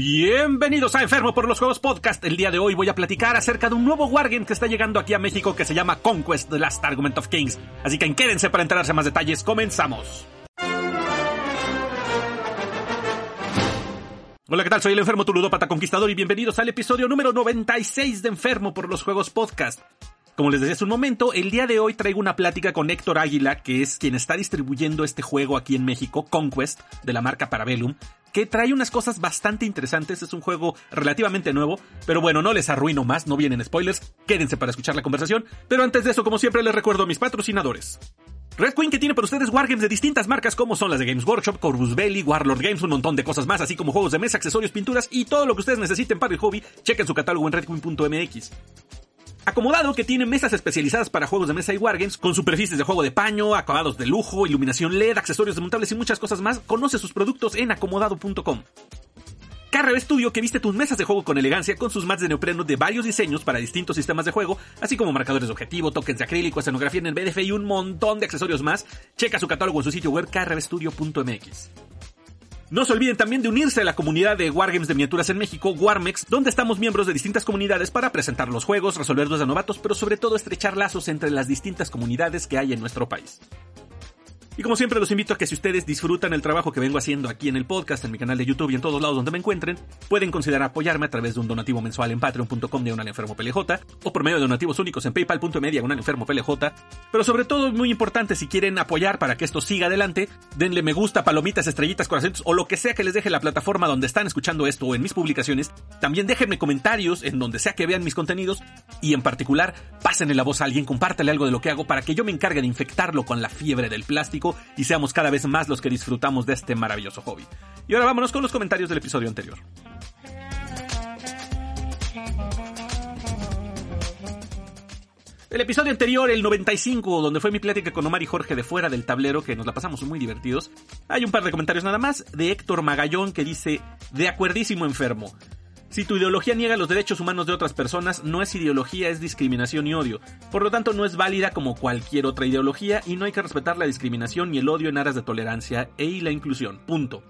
Bienvenidos a Enfermo por los Juegos Podcast. El día de hoy voy a platicar acerca de un nuevo Wargame que está llegando aquí a México que se llama Conquest The Last Argument of Kings. Así que quédense para enterarse más detalles. Comenzamos. Hola, ¿qué tal? Soy el Enfermo Tuludópata Conquistador y bienvenidos al episodio número 96 de Enfermo por los Juegos Podcast. Como les decía hace un momento, el día de hoy traigo una plática con Héctor Águila, que es quien está distribuyendo este juego aquí en México, Conquest, de la marca Parabellum, que trae unas cosas bastante interesantes. Es un juego relativamente nuevo, pero bueno, no les arruino más, no vienen spoilers. Quédense para escuchar la conversación. Pero antes de eso, como siempre, les recuerdo a mis patrocinadores. Red Queen que tiene para ustedes wargames de distintas marcas como son las de Games Workshop, Corvus Belly, Warlord Games, un montón de cosas más, así como juegos de mesa, accesorios, pinturas y todo lo que ustedes necesiten para el hobby. Chequen su catálogo en redqueen.mx. Acomodado que tiene mesas especializadas para juegos de mesa y wargames, con superficies de juego de paño, acabados de lujo, iluminación LED, accesorios desmontables y muchas cosas más, conoce sus productos en acomodado.com. KRB Studio que viste tus mesas de juego con elegancia con sus mats de neopreno de varios diseños para distintos sistemas de juego, así como marcadores de objetivo, tokens de acrílico, escenografía en el BDF y un montón de accesorios más. Checa su catálogo en su sitio web krbstudio.mx. No se olviden también de unirse a la comunidad de Wargames de miniaturas en México, Warmex, donde estamos miembros de distintas comunidades para presentar los juegos, resolver dudas de novatos, pero sobre todo estrechar lazos entre las distintas comunidades que hay en nuestro país. Y como siempre los invito a que si ustedes disfrutan el trabajo que vengo haciendo aquí en el podcast, en mi canal de YouTube y en todos lados donde me encuentren, pueden considerar apoyarme a través de un donativo mensual en patreon.com de enfermo PLJ o por medio de donativos únicos en paypal.media un enfermo PLJ. Pero sobre todo, muy importante, si quieren apoyar para que esto siga adelante, denle me gusta, palomitas, estrellitas, corazones o lo que sea que les deje la plataforma donde están escuchando esto o en mis publicaciones. También déjenme comentarios en donde sea que vean mis contenidos y en particular, pásenle la voz a alguien, compártale algo de lo que hago para que yo me encargue de infectarlo con la fiebre del plástico y seamos cada vez más los que disfrutamos de este maravilloso hobby. Y ahora vámonos con los comentarios del episodio anterior. El episodio anterior, el 95, donde fue mi plática con Omar y Jorge de fuera del tablero, que nos la pasamos muy divertidos, hay un par de comentarios nada más, de Héctor Magallón que dice, de acuerdísimo enfermo. Si tu ideología niega los derechos humanos de otras personas, no es ideología, es discriminación y odio. Por lo tanto, no es válida como cualquier otra ideología y no hay que respetar la discriminación y el odio en aras de tolerancia e y la inclusión. Punto.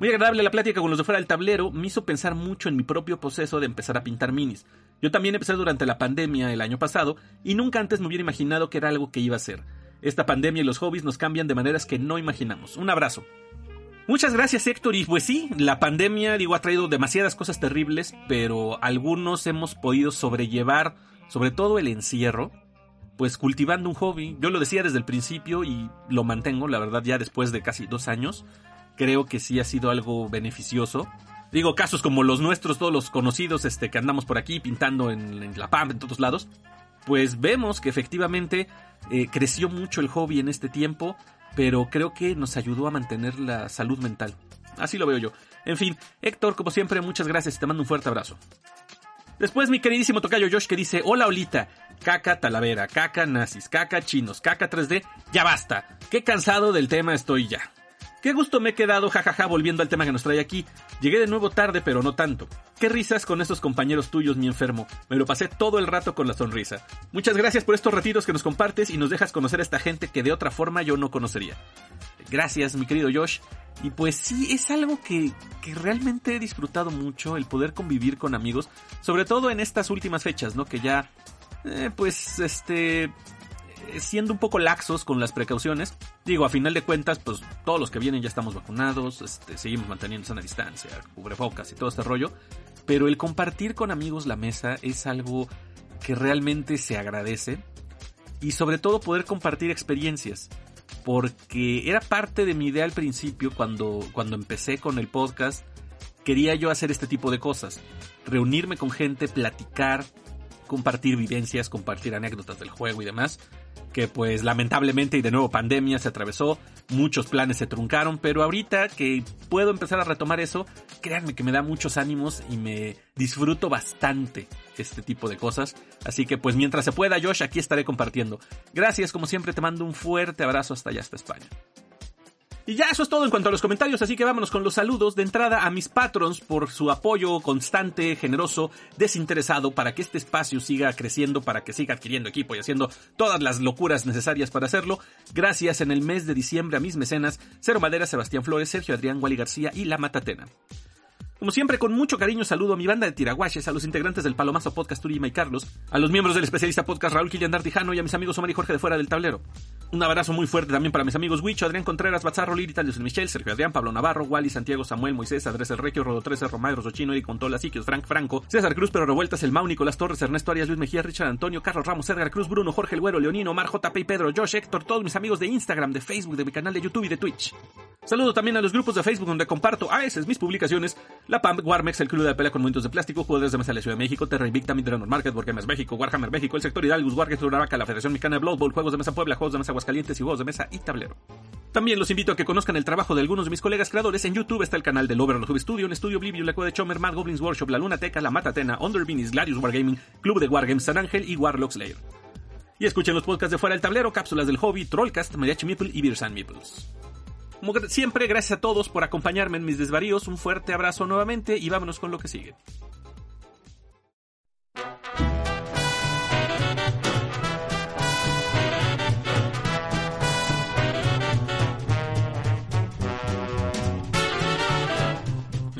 Muy agradable la plática con los de fuera del tablero, me hizo pensar mucho en mi propio proceso de empezar a pintar minis. Yo también empecé durante la pandemia el año pasado y nunca antes me hubiera imaginado que era algo que iba a ser. Esta pandemia y los hobbies nos cambian de maneras que no imaginamos. Un abrazo. Muchas gracias Héctor y pues sí, la pandemia digo ha traído demasiadas cosas terribles, pero algunos hemos podido sobrellevar, sobre todo el encierro, pues cultivando un hobby. Yo lo decía desde el principio y lo mantengo, la verdad ya después de casi dos años, creo que sí ha sido algo beneficioso. Digo, casos como los nuestros, todos los conocidos este, que andamos por aquí pintando en, la PAM, en todos lados, pues vemos que efectivamente eh, creció mucho el hobby en este tiempo pero creo que nos ayudó a mantener la salud mental. Así lo veo yo. En fin, Héctor, como siempre, muchas gracias te mando un fuerte abrazo. Después mi queridísimo tocayo Josh que dice, hola Olita, caca talavera, caca nazis, caca chinos, caca 3D, ya basta, qué cansado del tema estoy ya. Qué gusto me he quedado, jajaja, volviendo al tema que nos trae aquí. Llegué de nuevo tarde, pero no tanto. Qué risas con estos compañeros tuyos, mi enfermo. Me lo pasé todo el rato con la sonrisa. Muchas gracias por estos retiros que nos compartes y nos dejas conocer a esta gente que de otra forma yo no conocería. Gracias, mi querido Josh. Y pues sí, es algo que, que realmente he disfrutado mucho, el poder convivir con amigos, sobre todo en estas últimas fechas, ¿no? Que ya, eh, pues, este, siendo un poco laxos con las precauciones. Digo, a final de cuentas, pues todos los que vienen ya estamos vacunados, este, seguimos manteniendo una distancia, cubrebocas y todo este rollo. Pero el compartir con amigos la mesa es algo que realmente se agradece. Y sobre todo poder compartir experiencias. Porque era parte de mi idea al principio cuando, cuando empecé con el podcast. Quería yo hacer este tipo de cosas. Reunirme con gente, platicar, compartir vivencias, compartir anécdotas del juego y demás que pues lamentablemente y de nuevo pandemia se atravesó, muchos planes se truncaron, pero ahorita que puedo empezar a retomar eso, créanme que me da muchos ánimos y me disfruto bastante este tipo de cosas. Así que pues mientras se pueda, Josh, aquí estaré compartiendo. Gracias, como siempre te mando un fuerte abrazo hasta allá, hasta España. Y ya eso es todo en cuanto a los comentarios, así que vámonos con los saludos de entrada a mis patrons por su apoyo constante, generoso, desinteresado para que este espacio siga creciendo, para que siga adquiriendo equipo y haciendo todas las locuras necesarias para hacerlo. Gracias en el mes de diciembre a mis mecenas, Cero Madera, Sebastián Flores, Sergio Adrián, Wally García y La Matatena. Como siempre, con mucho cariño saludo a mi banda de tiraguaches, a los integrantes del Palomazo Podcast Turima y Carlos, a los miembros del especialista podcast Raúl Kilian Dartijano y a mis amigos Omar y Jorge de Fuera del Tablero. Un abrazo muy fuerte también para mis amigos Wicho, Adrián Contreras, Bazarro, Lirita, Luis Michel, Sergio Adrián, Pablo Navarro, Wally, Santiago, Samuel, Moisés, Andrés El Requio, Rodo 13, Romero, Rosochino, Eric Contola, Siquios, Frank Franco, César Cruz, Pero Revueltas, El Mau, Nicolás Torres, Ernesto Arias, Luis Mejía, Richard Antonio, Carlos Ramos, Edgar Cruz, Bruno, Jorge El Güero, Leonino, Omar, JP y Pedro, Josh, Héctor, todos mis amigos de Instagram, de Facebook, de mi canal de YouTube y de Twitch. Saludo también a los grupos de Facebook donde comparto a veces mis publicaciones, la PAMP, Warmex, el Club de Pelea con Momentos de Plástico, Jugadores de Mesa de la Ciudad de México, Terra Invicta, Midranor Market, Wargamers México, Warhammer México, el sector Hidalgus, Wargames Uraraca, la Federación Mexicana de Blood Bowl, Juegos de Mesa Puebla, Juegos de Mesa Aguascalientes y Juegos de Mesa y Tablero. También los invito a que conozcan el trabajo de algunos de mis colegas creadores. En YouTube está el canal del Overlord Hub Studio, en Estudio Oblivion, La Cueva de Chomer, Mad Goblins Workshop, La Lunateca, La Matatena, Under Beanies, Gladius Wargaming, Club de Wargames, San Ángel y Warlock Slayer. Y escuchen los podcasts de Fuera del Tablero, Cápsulas del Hobby, Trollcast, Mariachi Meeple y Beers and Meeples. Como siempre, gracias a todos por acompañarme en mis desvaríos. Un fuerte abrazo nuevamente y vámonos con lo que sigue.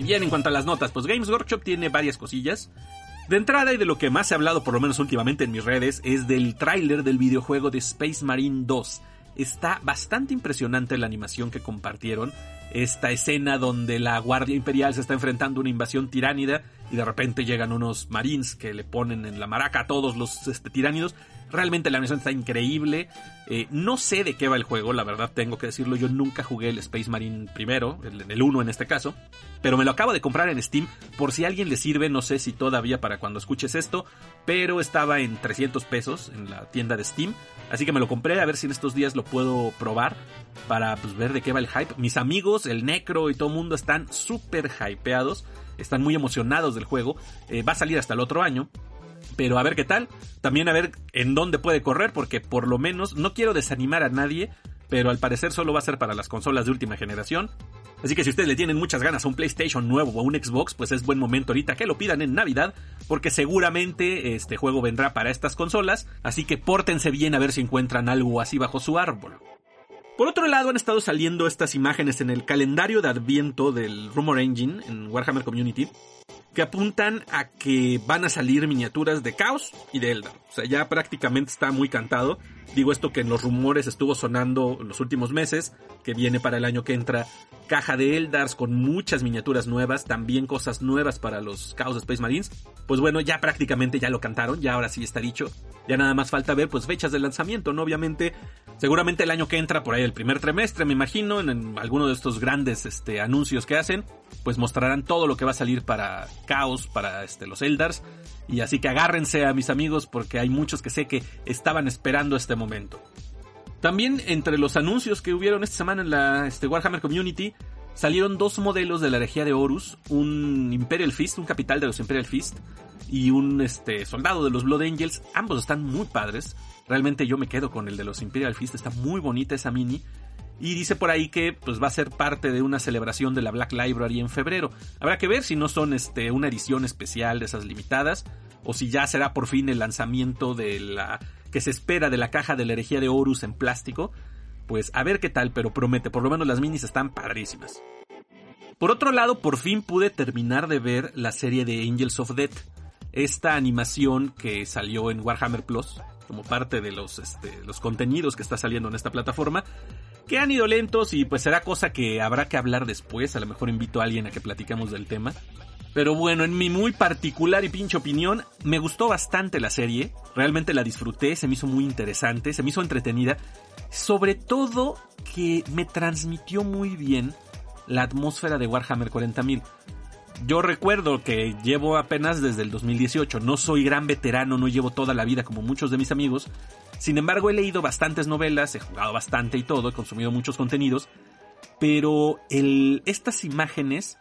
Bien, en cuanto a las notas, pues Games Workshop tiene varias cosillas. De entrada y de lo que más ha hablado por lo menos últimamente en mis redes es del tráiler del videojuego de Space Marine 2. Está bastante impresionante la animación que compartieron. Esta escena donde la Guardia Imperial se está enfrentando a una invasión tiránida y de repente llegan unos marines que le ponen en la maraca a todos los este, tiránidos. Realmente la animación está increíble. Eh, no sé de qué va el juego, la verdad tengo que decirlo. Yo nunca jugué el Space Marine primero, el, el 1 en este caso. Pero me lo acabo de comprar en Steam por si a alguien le sirve, no sé si todavía para cuando escuches esto. Pero estaba en 300 pesos en la tienda de Steam. Así que me lo compré a ver si en estos días lo puedo probar para pues, ver de qué va el hype. Mis amigos, el Necro y todo el mundo están súper hypeados. Están muy emocionados del juego. Eh, va a salir hasta el otro año. Pero a ver qué tal. También a ver en dónde puede correr. Porque por lo menos no quiero desanimar a nadie. Pero al parecer solo va a ser para las consolas de última generación. Así que si ustedes le tienen muchas ganas a un PlayStation nuevo o a un Xbox, pues es buen momento ahorita que lo pidan en Navidad, porque seguramente este juego vendrá para estas consolas, así que pórtense bien a ver si encuentran algo así bajo su árbol. Por otro lado, han estado saliendo estas imágenes en el calendario de Adviento del Rumor Engine en Warhammer Community, que apuntan a que van a salir miniaturas de Chaos y de Eldar. O sea, ya prácticamente está muy cantado. Digo esto que en los rumores estuvo sonando en los últimos meses, que viene para el año que entra caja de Eldars con muchas miniaturas nuevas, también cosas nuevas para los Chaos Space Marines. Pues bueno, ya prácticamente ya lo cantaron, ya ahora sí está dicho. Ya nada más falta ver pues fechas de lanzamiento, ¿no? Obviamente, seguramente el año que entra, por ahí el primer trimestre, me imagino, en, alguno de estos grandes este, anuncios que hacen, pues mostrarán todo lo que va a salir para Chaos, para este, los Eldars. Y así que agárrense a mis amigos porque hay muchos que sé que estaban esperando este momento. También entre los anuncios que hubieron esta semana en la este, Warhammer Community, salieron dos modelos de la herejía de Horus, un Imperial Fist, un capital de los Imperial Fist, y un este, soldado de los Blood Angels. Ambos están muy padres. Realmente yo me quedo con el de los Imperial Fist, está muy bonita esa mini. Y dice por ahí que pues va a ser parte de una celebración de la Black Library en febrero. Habrá que ver si no son este una edición especial de esas limitadas o si ya será por fin el lanzamiento de la que se espera de la caja de la herejía de Horus en plástico. Pues a ver qué tal, pero promete, por lo menos las minis están padrísimas. Por otro lado, por fin pude terminar de ver la serie de Angels of Death, esta animación que salió en Warhammer Plus, como parte de los, este, los contenidos que está saliendo en esta plataforma, que han ido lentos y pues será cosa que habrá que hablar después, a lo mejor invito a alguien a que platicamos del tema. Pero bueno, en mi muy particular y pinche opinión, me gustó bastante la serie. Realmente la disfruté, se me hizo muy interesante, se me hizo entretenida. Sobre todo que me transmitió muy bien la atmósfera de Warhammer 40.000. Yo recuerdo que llevo apenas desde el 2018, no soy gran veterano, no llevo toda la vida como muchos de mis amigos. Sin embargo, he leído bastantes novelas, he jugado bastante y todo, he consumido muchos contenidos. Pero estas imágenes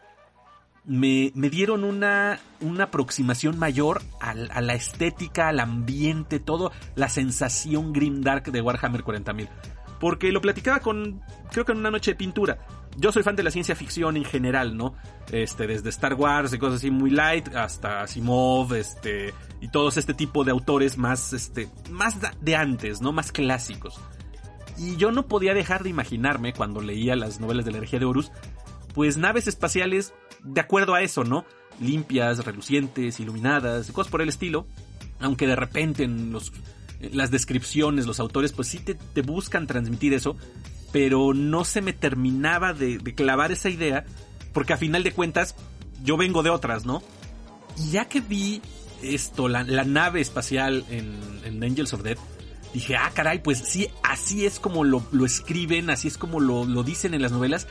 me, dieron una, aproximación mayor a, la estética, al ambiente, todo, la sensación grimdark de Warhammer 40.000. Porque lo platicaba con, creo que en una noche de pintura. Yo soy fan de la ciencia ficción en general, ¿no? Este, desde Star Wars y cosas así muy light, hasta Asimov, este, y todos este tipo de autores más, este, más de antes, ¿no? Más clásicos. Y yo no podía dejar de imaginarme cuando leía las novelas de la energía de Horus, pues naves espaciales de acuerdo a eso, ¿no? Limpias, relucientes, iluminadas, cosas por el estilo. Aunque de repente en los, las descripciones, los autores, pues sí te, buscan transmitir eso, pero no se me terminaba de, clavar esa idea, porque a final de cuentas yo vengo de otras, ¿no? Y ya que vi esto, la, nave espacial en, Angels of Death, dije, ah, caray, pues sí, así es como lo, escriben, así es como lo, lo, dicen en las novelas,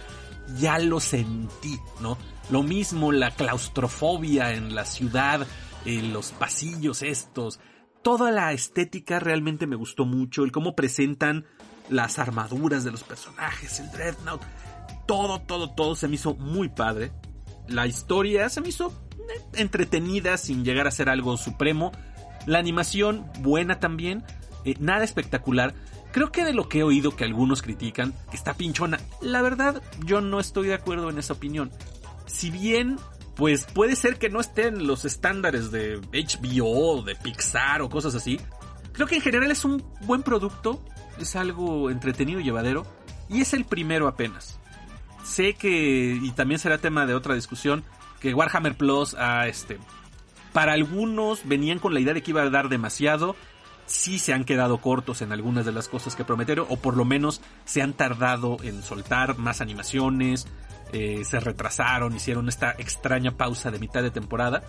ya lo sentí, ¿no? Lo mismo la claustrofobia en la ciudad, en los pasillos estos, toda la estética realmente me gustó mucho, el cómo presentan las armaduras de los personajes, el Dreadnought, todo, todo, todo se me hizo muy padre. La historia se me hizo eh, entretenida sin llegar a ser algo supremo. La animación buena también, eh, nada espectacular. Creo que de lo que he oído que algunos critican, está pinchona, la verdad yo no estoy de acuerdo en esa opinión. Si bien, pues puede ser que no estén los estándares de HBO, de Pixar o cosas así, creo que en general es un buen producto, es algo entretenido y llevadero, y es el primero apenas. Sé que, y también será tema de otra discusión, que Warhammer Plus, a este, para algunos venían con la idea de que iba a dar demasiado, sí se han quedado cortos en algunas de las cosas que prometieron, o por lo menos se han tardado en soltar más animaciones, eh, se retrasaron, hicieron esta extraña pausa de mitad de temporada,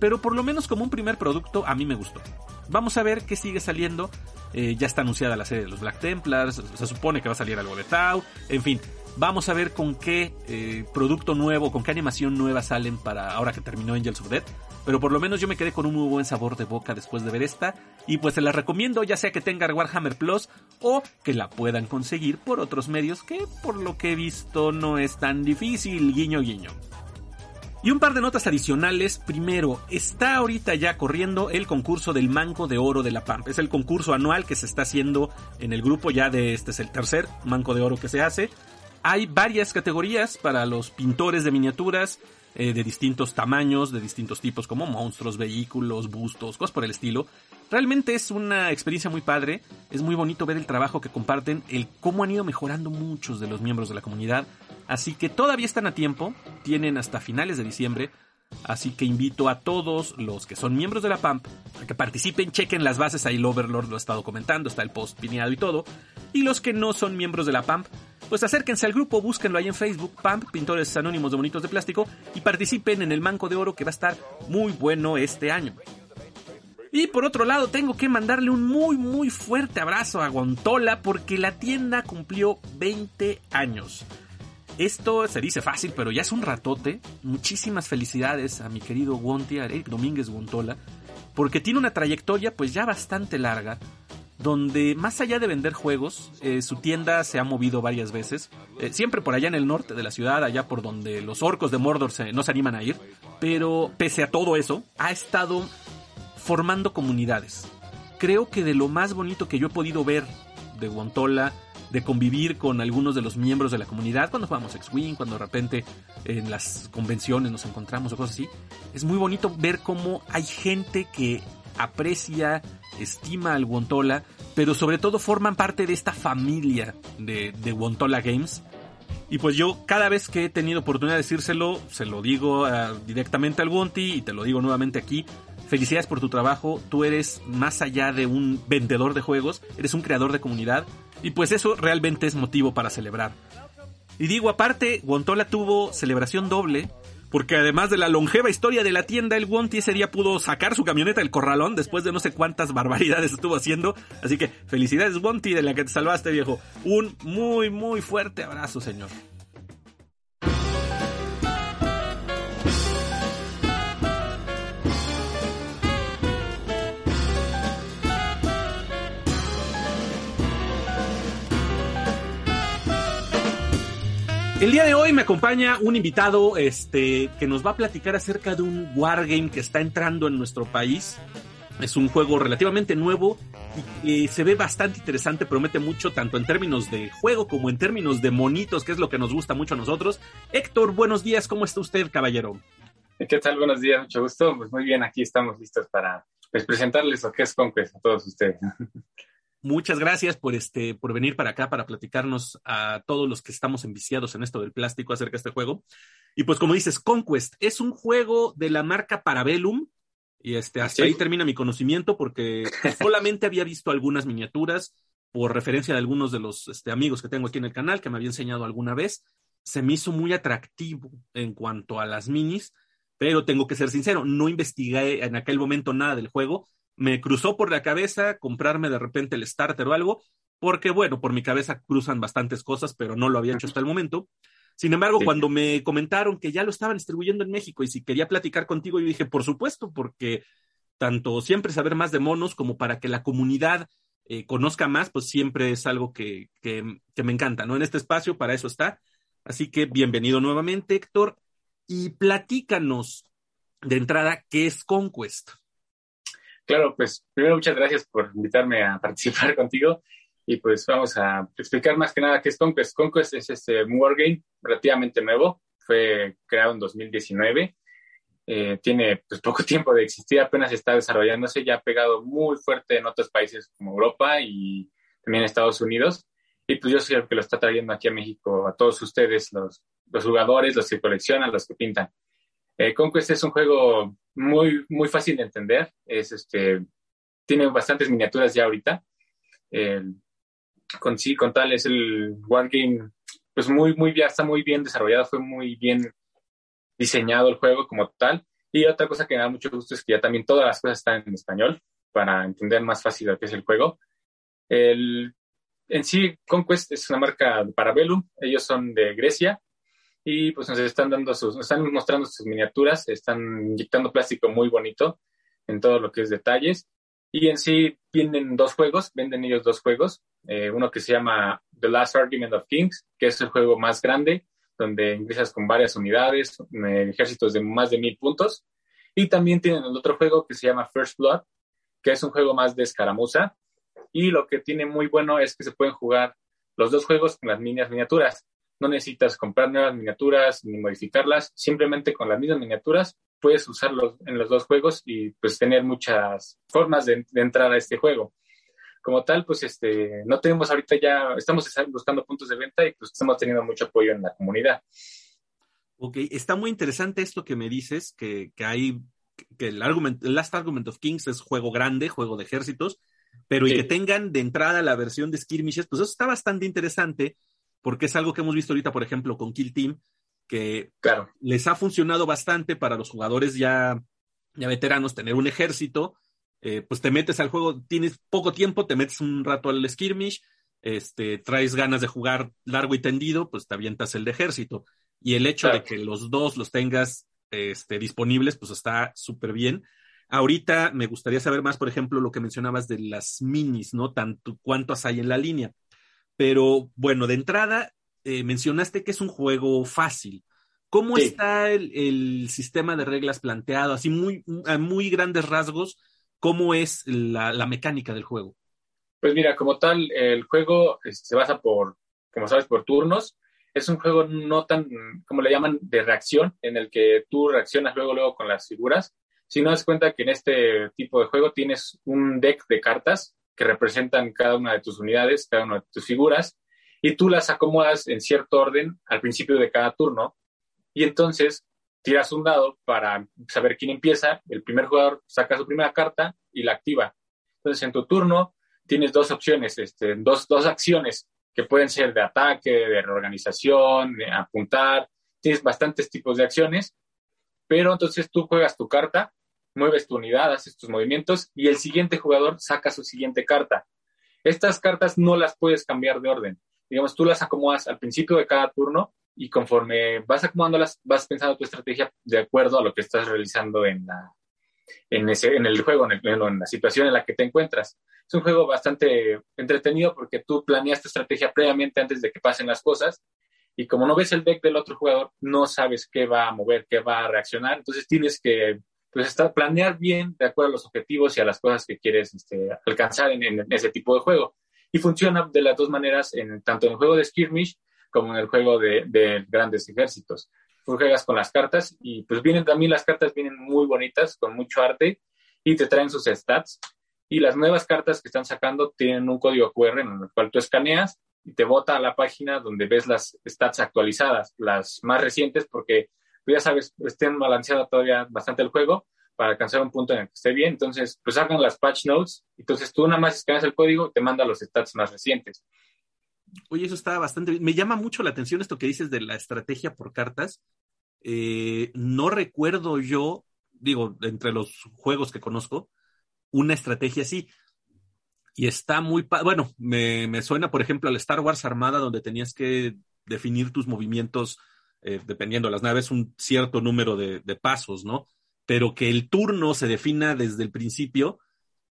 pero por lo menos como un primer producto a mí me gustó. Vamos a ver qué sigue saliendo. Eh, ya está anunciada la serie de los Black Templars, se supone que va a salir algo de Tau, en fin, vamos a ver con qué eh, producto nuevo, con qué animación nueva salen para ahora que terminó Angels of Death. Pero por lo menos yo me quedé con un muy buen sabor de boca después de ver esta. Y pues se la recomiendo ya sea que tenga Warhammer Plus o que la puedan conseguir por otros medios que por lo que he visto no es tan difícil, guiño guiño. Y un par de notas adicionales. Primero, está ahorita ya corriendo el concurso del Manco de Oro de la PAMP. Es el concurso anual que se está haciendo en el grupo. Ya de este es el tercer Manco de Oro que se hace. Hay varias categorías para los pintores de miniaturas, eh, de distintos tamaños, de distintos tipos, como monstruos, vehículos, bustos, cosas por el estilo. Realmente es una experiencia muy padre, es muy bonito ver el trabajo que comparten, el cómo han ido mejorando muchos de los miembros de la comunidad. Así que todavía están a tiempo, tienen hasta finales de diciembre. Así que invito a todos los que son miembros de la PAMP a que participen, chequen las bases, ahí el Overlord lo ha estado comentando, está el post pineado y todo. Y los que no son miembros de la PAMP, pues acérquense al grupo, búsquenlo ahí en Facebook, PAMP, Pintores Anónimos de Bonitos de Plástico, y participen en el Manco de Oro que va a estar muy bueno este año. Y por otro lado, tengo que mandarle un muy muy fuerte abrazo a Gontola porque la tienda cumplió 20 años. Esto se dice fácil, pero ya es un ratote. Muchísimas felicidades a mi querido Gonti, a Eric Domínguez Gontola, porque tiene una trayectoria pues ya bastante larga donde más allá de vender juegos, eh, su tienda se ha movido varias veces, eh, siempre por allá en el norte de la ciudad, allá por donde los orcos de Mordor no se animan a ir, pero pese a todo eso, ha estado formando comunidades. Creo que de lo más bonito que yo he podido ver de Guantola, de convivir con algunos de los miembros de la comunidad, cuando jugamos X-Wing, cuando de repente en las convenciones nos encontramos o cosas así, es muy bonito ver cómo hay gente que aprecia, estima al Wontola, pero sobre todo forman parte de esta familia de, de Wontola Games. Y pues yo cada vez que he tenido oportunidad de decírselo, se lo digo ah, directamente al Wonti y te lo digo nuevamente aquí. Felicidades por tu trabajo, tú eres más allá de un vendedor de juegos, eres un creador de comunidad y pues eso realmente es motivo para celebrar. Y digo aparte, Wontola tuvo celebración doble porque además de la longeva historia de la tienda, el Wonti ese día pudo sacar su camioneta del corralón después de no sé cuántas barbaridades estuvo haciendo. Así que felicidades Wonti de la que te salvaste, viejo. Un muy, muy fuerte abrazo, señor. El día de hoy me acompaña un invitado este, que nos va a platicar acerca de un wargame que está entrando en nuestro país. Es un juego relativamente nuevo y se ve bastante interesante, promete mucho tanto en términos de juego como en términos de monitos, que es lo que nos gusta mucho a nosotros. Héctor, buenos días, ¿cómo está usted, caballero? ¿Qué tal? Buenos días, mucho gusto. Pues muy bien, aquí estamos listos para pues, presentarles lo que es Conquest a todos ustedes. muchas gracias por este, por venir para acá para platicarnos a todos los que estamos enviciados en esto del plástico acerca de este juego. Y pues como dices, Conquest es un juego de la marca Parabellum. Y este, hasta ahí termina mi conocimiento porque solamente había visto algunas miniaturas por referencia de algunos de los este, amigos que tengo aquí en el canal que me había enseñado alguna vez. Se me hizo muy atractivo en cuanto a las minis, pero tengo que ser sincero, no investigué en aquel momento nada del juego. Me cruzó por la cabeza comprarme de repente el starter o algo, porque bueno, por mi cabeza cruzan bastantes cosas, pero no lo había hecho hasta el momento. Sin embargo, cuando me comentaron que ya lo estaban distribuyendo en México y si quería platicar contigo, yo dije, por supuesto, porque tanto siempre saber más de monos como para que la comunidad eh, conozca más, pues siempre es algo que, que, me encanta, ¿no? En este espacio, para eso está. Así que bienvenido nuevamente, Héctor, y platícanos de entrada qué es Conquest. Claro, pues primero muchas gracias por invitarme a participar contigo. Y pues vamos a explicar más que nada qué es Conquest. Conquest es este wargame relativamente nuevo, fue creado en 2019, eh, tiene pues poco tiempo de existir, apenas está desarrollándose, ya ha pegado muy fuerte en otros países como Europa y también Estados Unidos. Y pues yo soy el que lo está trayendo aquí a México a todos ustedes, los, los jugadores, los que coleccionan, los que pintan. Eh, Conquest es un juego muy, muy fácil de entender. Es este, tiene bastantes miniaturas ya ahorita con sí, con tal, es el Wargame, pues muy, muy bien, está muy bien desarrollado, fue muy bien diseñado el juego como tal. Y otra cosa que me da mucho gusto es que ya también todas las cosas están en español para entender más fácil lo que es el juego. El, en sí, Conquest es una marca de Parabellum, ellos son de Grecia y pues nos están dando sus, están mostrando sus miniaturas, están inyectando plástico muy bonito en todo lo que es detalles y en sí vienen dos juegos, venden ellos dos juegos. Eh, uno que se llama The Last Argument of Kings, que es el juego más grande, donde ingresas con varias unidades, eh, ejércitos de más de mil puntos. Y también tienen el otro juego que se llama First Blood, que es un juego más de escaramuza. Y lo que tiene muy bueno es que se pueden jugar los dos juegos con las líneas miniaturas. No necesitas comprar nuevas miniaturas ni modificarlas, simplemente con las mismas miniaturas puedes usarlos en los dos juegos y pues tener muchas formas de, entrar a este juego. Como tal, pues este, no tenemos ahorita ya, estamos buscando puntos de venta y pues estamos teniendo mucho apoyo en la comunidad. Ok, está muy interesante esto que me dices, que, que hay, que el, argument, Last Argument of Kings es juego grande, juego de ejércitos, pero y que tengan de entrada la versión de Skirmishes, pues eso está bastante interesante, porque es algo que hemos visto ahorita, por ejemplo, con Kill Team, que claro. les ha funcionado bastante para los jugadores ya, ya veteranos tener un ejército. Eh, pues te metes al juego, tienes poco tiempo, te metes un rato al skirmish, este, traes ganas de jugar largo y tendido, pues te avientas el de ejército. Y el hecho de que los dos los tengas este, disponibles, pues está súper bien. Ahorita me gustaría saber más, por ejemplo, lo que mencionabas de las minis, ¿no? Tanto cuántas hay en la línea. Pero bueno, de entrada, eh, mencionaste que es un juego fácil. ¿Cómo está el, sistema de reglas planteado? Así muy, a muy grandes rasgos, ¿cómo es la, mecánica del juego? Pues mira, como tal, el juego este, se basa por, como sabes, por turnos. Es un juego no tan, como le llaman, de reacción, en el que tú reaccionas luego, luego con las figuras. Si no das cuenta que en este tipo de juego tienes un deck de cartas que representan cada una de tus unidades, cada una de tus figuras, y tú las acomodas en cierto orden al principio de cada turno y entonces tiras un dado para saber quién empieza. El primer jugador saca su primera carta y la activa. Entonces en tu turno tienes dos opciones, este, dos, dos acciones que pueden ser de ataque, de reorganización, de apuntar. Tienes bastantes tipos de acciones, pero entonces tú juegas tu carta, mueves tu unidad, haces tus movimientos y el siguiente jugador saca su siguiente carta. Estas cartas no las puedes cambiar de orden digamos, tú las acomodas al principio de cada turno y conforme vas acomodándolas, vas pensando tu estrategia de acuerdo a lo que estás realizando en, la, en, ese, en el juego, en, en, la situación en la que te encuentras. Es un juego bastante entretenido porque tú planeas tu estrategia previamente antes de que pasen las cosas y como no ves el deck del otro jugador, no sabes qué va a mover, qué va a reaccionar, entonces tienes que pues, estar, planear bien de acuerdo a los objetivos y a las cosas que quieres este, alcanzar en, en ese tipo de juego y funciona de las dos maneras, en, tanto en el juego de skirmish como en el juego de, grandes ejércitos. Tú juegas con las cartas y pues vienen también las cartas vienen muy bonitas, con mucho arte y te traen sus stats. Y las nuevas cartas que están sacando tienen un código QR en el cual tú escaneas y te bota a la página donde ves las stats actualizadas, las más recientes, porque tú ya sabes, estén balanceado todavía bastante el juego para alcanzar un punto en el que esté bien. Entonces, pues hagan las patch notes. Entonces, tú nada más escaneas el código te manda los stats más recientes. Oye, eso está bastante bien. Me llama mucho la atención esto que dices de la estrategia por cartas. Eh, no recuerdo yo, digo, entre los juegos que conozco, una estrategia así. Y está muy, bueno, me, me, suena, por ejemplo, al Star Wars Armada, donde tenías que definir tus movimientos, eh, dependiendo de las naves, un cierto número de, de, pasos, ¿no? Pero que el turno se defina desde el principio,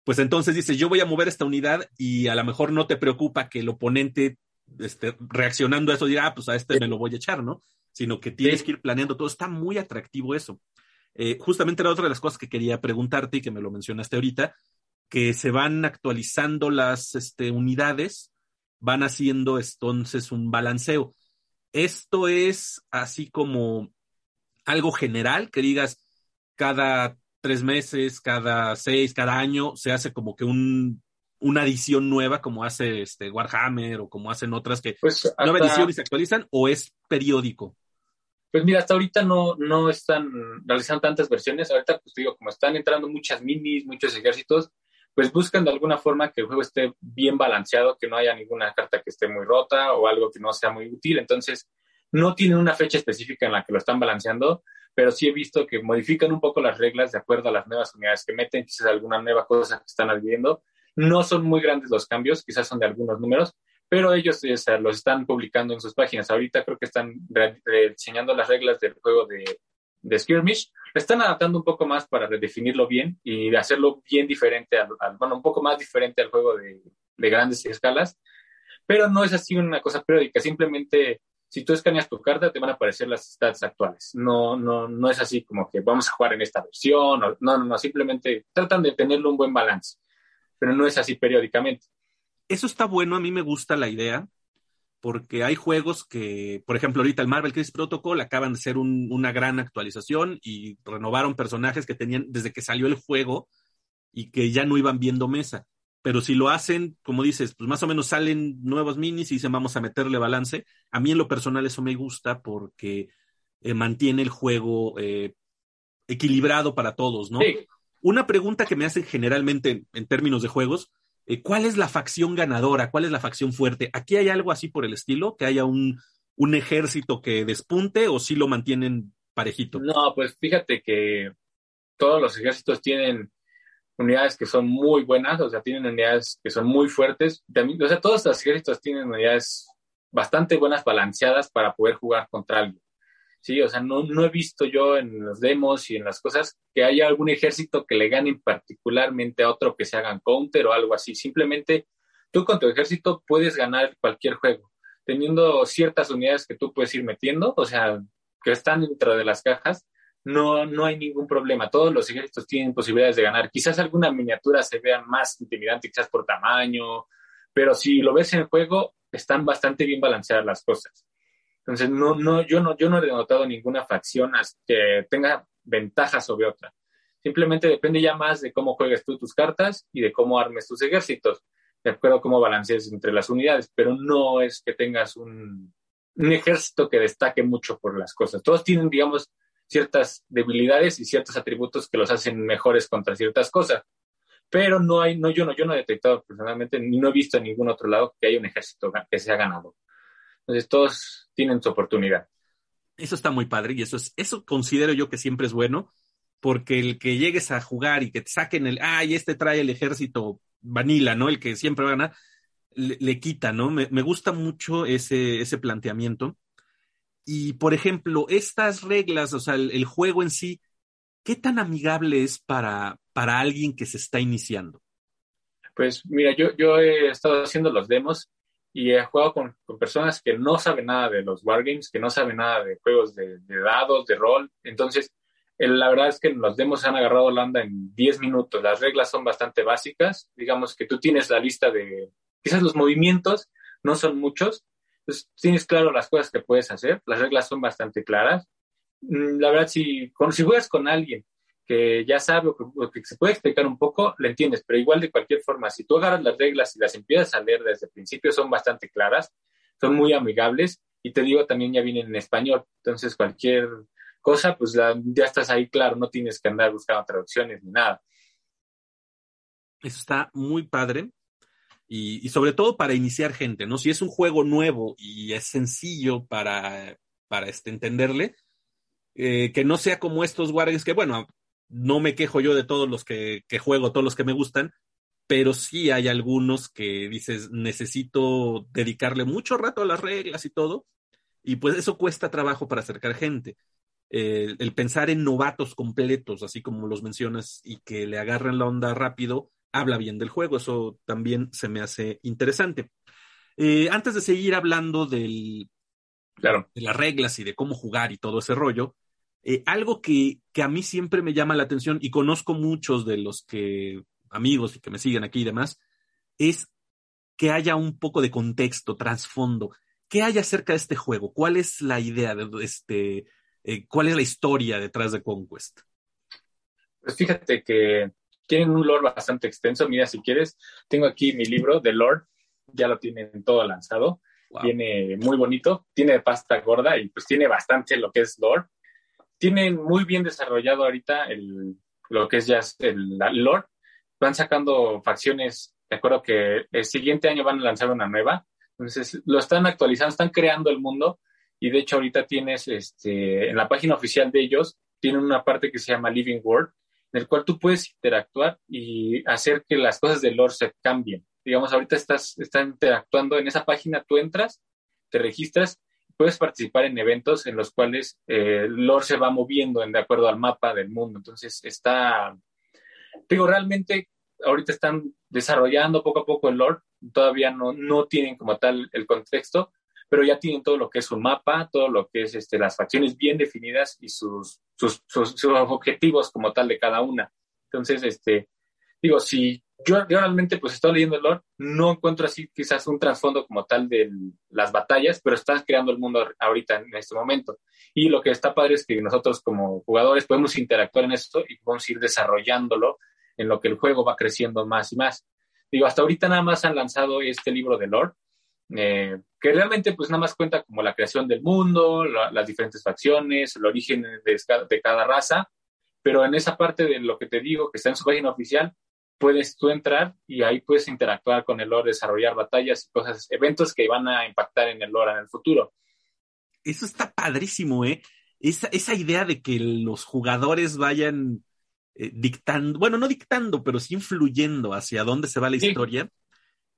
pues entonces dices, yo voy a mover esta unidad y a lo mejor no te preocupa que el oponente este, reaccionando a eso diga, ah, pues a este me lo voy a echar, ¿no? Sino que tienes que ir planeando todo. Está muy atractivo eso. Eh, justamente era otra de las cosas que quería preguntarte y que me lo mencionaste ahorita, que se van actualizando las este, unidades, van haciendo entonces un balanceo. Esto es así como algo general, que digas cada tres meses, cada seis, cada año, se hace como que un, una edición nueva, como hace este Warhammer o como hacen otras que pues nueva edición y se actualizan, o es periódico. Pues mira, hasta ahorita no, no están realizando tantas versiones. Ahorita, pues digo, como están entrando muchas minis, muchos ejércitos, pues buscan de alguna forma que el juego esté bien balanceado, que no haya ninguna carta que esté muy rota o algo que no sea muy útil. Entonces, no tienen una fecha específica en la que lo están balanceando, pero sí he visto que modifican un poco las reglas de acuerdo a las nuevas unidades que meten, quizás alguna nueva cosa que están adquiriendo. No son muy grandes los cambios, quizás son de algunos números, pero ellos los están publicando en sus páginas. Ahorita creo que están rediseñando las reglas del juego de, de Skirmish. Lo están adaptando un poco más para redefinirlo bien y hacerlo bien diferente, al, bueno, un poco más diferente al juego de, de grandes escalas. Pero no es así una cosa periódica, simplemente si tú escaneas tu carta, te van a aparecer las stats actuales. No, no, no es así como que vamos a jugar en esta versión. no, no, no, simplemente tratan de tenerlo un buen balance, pero no es así periódicamente eso está bueno, a mí me gusta la idea, porque hay juegos que, por ejemplo, ahorita el Marvel Crisis Protocol acaban de ser una gran actualización y renovaron personajes que tenían desde que salió el juego y que ya no iban viendo mesa. Pero si lo hacen, como dices, pues más o menos salen nuevos minis y dicen vamos a meterle balance. A mí en lo personal eso me gusta porque eh, mantiene el juego eh, equilibrado para todos, ¿no? Una pregunta que me hacen generalmente en términos de juegos, eh, ¿cuál es la facción ganadora? ¿Cuál es la facción fuerte? ¿Aquí hay algo así por el estilo? ¿Que haya un, un ejército que despunte o si lo mantienen parejito? No, pues fíjate que todos los ejércitos tienen unidades que son muy buenas, o sea, tienen unidades que son muy fuertes. O sea, todos los ejércitos tienen unidades bastante buenas, balanceadas para poder jugar contra alguien. Sí, o sea, no, no he visto yo en los demos y en las cosas que haya algún ejército que le gane particularmente a otro que se hagan counter o algo así. Simplemente tú con tu ejército puedes ganar cualquier juego, teniendo ciertas unidades que tú puedes ir metiendo, o sea, que están dentro de las cajas, no, no hay ningún problema. Todos los ejércitos tienen posibilidades de ganar. Quizás alguna miniatura se vea más intimidante, quizás por tamaño, pero si lo ves en el juego, están bastante bien balanceadas las cosas. Entonces, no, no, yo no, yo no he notado ninguna facción que tenga ventaja sobre otra. Simplemente depende ya más de cómo juegues tú tus cartas y de cómo armes tus ejércitos, de acuerdo a cómo balancees entre las unidades, pero no es que tengas un, un ejército que destaque mucho por las cosas. Todos tienen, digamos, ciertas debilidades y ciertos atributos que los hacen mejores contra ciertas cosas. Pero no hay, no, yo no, yo no he detectado personalmente, ni no he visto en ningún otro lado que haya un ejército que se ha ganado. Entonces todos tienen su oportunidad. Eso está muy padre y eso es, eso considero yo que siempre es bueno, porque el que llegues a jugar y que te saquen el, ay, este trae el ejército vanilla, ¿no? El que siempre va a ganar, le, quita, ¿no? Me, gusta mucho ese, ese planteamiento. Y, por ejemplo, estas reglas, o sea, el, juego en sí, ¿qué tan amigable es para, para alguien que se está iniciando? Pues mira, yo, yo he estado haciendo los demos y he jugado con, personas que no saben nada de los wargames, que no saben nada de juegos de, dados, de rol. Entonces, la verdad es que los demos han agarrado la onda en 10 minutos. Las reglas son bastante básicas. Digamos que tú tienes la lista de, quizás los movimientos no son muchos. Entonces, tienes claro las cosas que puedes hacer. Las reglas son bastante claras. Mm, la verdad, si, si juegas con alguien que ya sabe o que, se puede explicar un poco, lo entiendes, pero igual de cualquier forma, si tú agarras las reglas y las empiezas a leer desde el principio, son bastante claras, son muy amigables y te digo, también ya vienen en español, entonces cualquier cosa, pues ya estás ahí claro, no tienes que andar buscando traducciones ni nada. Eso está muy padre. Y, sobre todo para iniciar gente, ¿no? Si es un juego nuevo y es sencillo para, para este, entenderle, eh, que no sea como estos Wargames que, bueno, no me quejo yo de todos los que, que, juego, todos los que me gustan, pero sí hay algunos que dices, necesito dedicarle mucho rato a las reglas y todo, y pues eso cuesta trabajo para acercar gente. el pensar en novatos completos, así como los mencionas, y que le agarren la onda rápido, habla bien del juego. Eso también se me hace interesante. Eh, antes de seguir hablando del, claro. de las reglas y de cómo jugar y todo ese rollo, eh, algo que, que, a mí siempre me llama la atención y conozco muchos de los que amigos y que me siguen aquí y demás, es que haya un poco de contexto, trasfondo. ¿Qué hay acerca de este juego? ¿Cuál es la idea de este, eh, cuál es la historia detrás de Conquest? Pues fíjate que tienen un lore bastante extenso. Mira, si quieres, tengo aquí mi libro de lore, ya lo tienen todo lanzado. Viene muy bonito, tiene pasta gorda y pues tiene bastante lo que es lore. Tienen muy bien desarrollado ahorita el, lo que es ya el, lore. Van sacando facciones, de acuerdo que el siguiente año van a lanzar una nueva. Entonces lo están actualizando, están creando el mundo y de hecho ahorita tienes este, en la página oficial de ellos, tienen una parte que se llama Living World, en el cual tú puedes interactuar y hacer que las cosas del lore se cambien. Digamos, ahorita estás, estás interactuando en esa página, tú entras, te registras, puedes participar en eventos en los cuales eh, lore se va moviendo en, de acuerdo al mapa del mundo. Entonces, está, digo, realmente ahorita están desarrollando poco a poco el lore, todavía no, no tienen como tal el contexto, pero ya tienen todo lo que es su mapa, todo lo que es este, las facciones bien definidas y sus, sus, sus, objetivos como tal de cada una. Entonces, este, digo, si yo, realmente pues estoy leyendo el lore, no encuentro así quizás un trasfondo como tal de las batallas, pero estás creando el mundo ahorita en este momento. Y lo que está padre es que nosotros como jugadores podemos interactuar en esto y podemos ir desarrollándolo en lo que el juego va creciendo más y más. Digo, hasta ahorita nada más han lanzado este libro de lore, eh, que realmente pues nada más cuenta como la creación del mundo, las diferentes facciones, el origen de, cada raza, pero en esa parte de lo que te digo, que está en su página oficial, puedes tú entrar y ahí puedes interactuar con el lore, desarrollar batallas y cosas, eventos que van a impactar en el lore en el futuro. Eso está padrísimo, ¿eh? Esa, esa idea de que los jugadores vayan eh, dictando, bueno, no dictando, pero sí influyendo hacia dónde se va la historia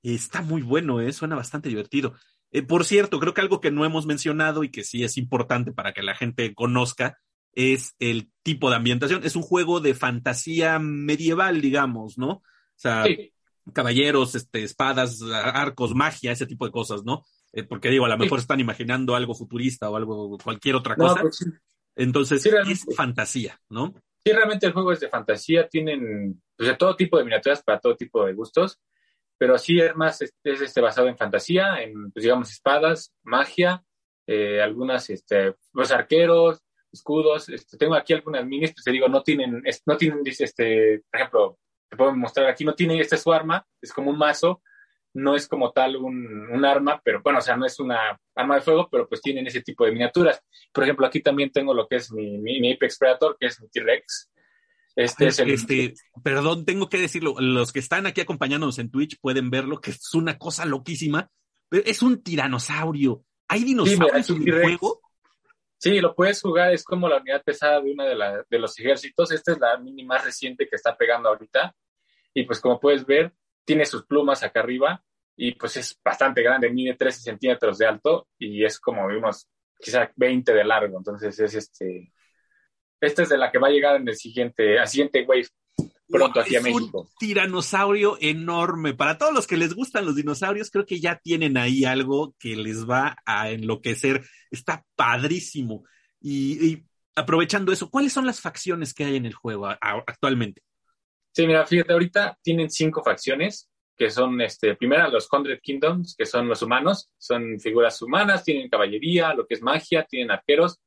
Está muy bueno, ¿eh? suena bastante divertido. Eh, por cierto, creo que algo que no hemos mencionado y que sí es importante para que la gente conozca es el tipo de ambientación. Es un juego de fantasía medieval, digamos, ¿no? O sea, caballeros, este, espadas, arcos, magia, ese tipo de cosas, ¿no? Eh, porque digo, a lo mejor están imaginando algo futurista o algo, cualquier otra cosa. Pues Entonces, es fantasía, ¿no? Sí, realmente el juego es de fantasía, tienen pues, de todo tipo de miniaturas para todo tipo de gustos pero así es más, es, este, basado en fantasía, en, pues, digamos, espadas, magia, eh, algunas, este, los arqueros, escudos, este, tengo aquí algunas minis, pues te digo, no tienen, no tienen, este, por ejemplo, te puedo mostrar aquí, no tiene, esta es su arma, es como un mazo, no es como tal un, un, arma, pero bueno, o sea, no es una arma de fuego, pero pues tienen ese tipo de miniaturas. Por ejemplo, aquí también tengo lo que es mi, mi, mi Apex Predator, que es mi T-Rex, este es el... Este, perdón, tengo que decirlo, los que están aquí acompañándonos en Twitch pueden verlo, que es una cosa loquísima. Es un tiranosaurio. ¿Hay dinosaurios en el juego? Sí, lo puedes jugar, es como la unidad pesada de uno de, de los ejércitos. Esta es la mini más reciente que está pegando ahorita. Y pues como puedes ver, tiene sus plumas acá arriba y pues es bastante grande, mide 13 centímetros de alto y es como unos quizá 20 de largo. Entonces es este, esta es de la que va a llegar en el siguiente, a siguiente wave pronto aquí a México. Un tiranosaurio enorme. Para todos los que les gustan los dinosaurios, creo que ya tienen ahí algo que les va a enloquecer. Está padrísimo. Y, aprovechando eso, ¿cuáles son las facciones que hay en el juego actualmente? Sí, mira, fíjate, ahorita tienen cinco facciones, que son, este, primera, los Hundred Kingdoms, que son los humanos, son figuras humanas, tienen caballería, lo que es magia, tienen arqueros,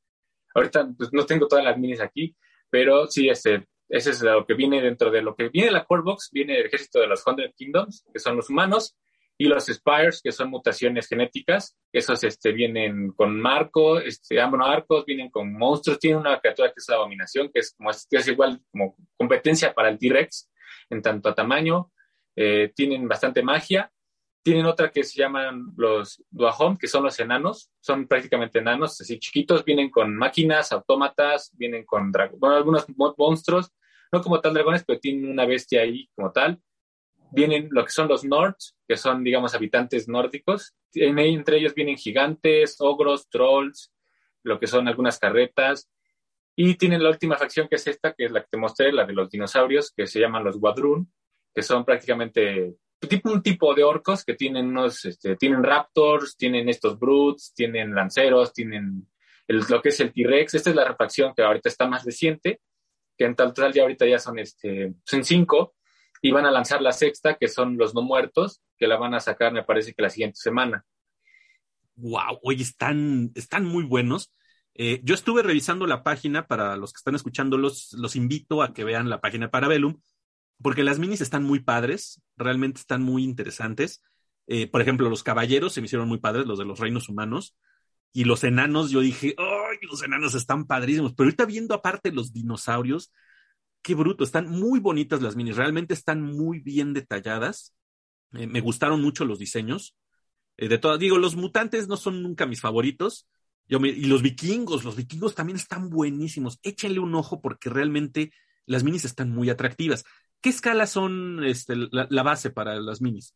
Ahorita pues, no tengo todas las minis aquí, pero sí, este, Ese es lo que viene dentro de lo que viene la Core Box, viene el ejército de los Hundred Kingdoms, que son los humanos, y los Spires, que son mutaciones genéticas. Esos este, vienen con marco, este, ah, arcos, vienen con monstruos. Tiene una criatura que es la abominación, que es, como, es igual como competencia para el T-Rex en tanto a tamaño. Eh, tienen bastante magia. Tienen otra que se llaman los Duahom, que son los enanos. Son prácticamente enanos, así chiquitos. Vienen con máquinas, autómatas, vienen con bueno, algunos monstruos. No como tal dragones, pero tienen una bestia ahí como tal. Vienen lo que son los Nords, que son, digamos, habitantes nórdicos. Entre ellos vienen gigantes, ogros, trolls, lo que son algunas carretas. Y tienen la última facción, que es esta, que es la que te mostré, la de los dinosaurios, que se llaman los Wadrun, que son prácticamente tipo, un tipo de orcos que tienen unos, este, tienen raptors, tienen estos brutes, tienen lanceros, tienen lo que es el T-Rex. Esta es la refacción que ahorita está más reciente, que en total ya ahorita ya son, este, son cinco, y van a lanzar la sexta, que son los no muertos, que la van a sacar, me parece que la siguiente semana. Wow, oye, están, están muy buenos. Eh, yo estuve revisando la página para los que están escuchándolos, los invito a que vean la página de Parabellum porque las minis están muy padres, realmente están muy interesantes. Eh, por ejemplo, los caballeros se me hicieron muy padres, los de los reinos humanos. Y los enanos, yo dije, ¡ay, los enanos están padrísimos! Pero ahorita viendo aparte los dinosaurios, qué bruto, están muy bonitas las minis, realmente están muy bien detalladas. Eh, me gustaron mucho los diseños. Eh, de todas, digo, los mutantes no son nunca mis favoritos. Yo y los vikingos, los vikingos también están buenísimos. Échenle un ojo porque realmente las minis están muy atractivas. ¿Qué escalas son este, la, base para las minis?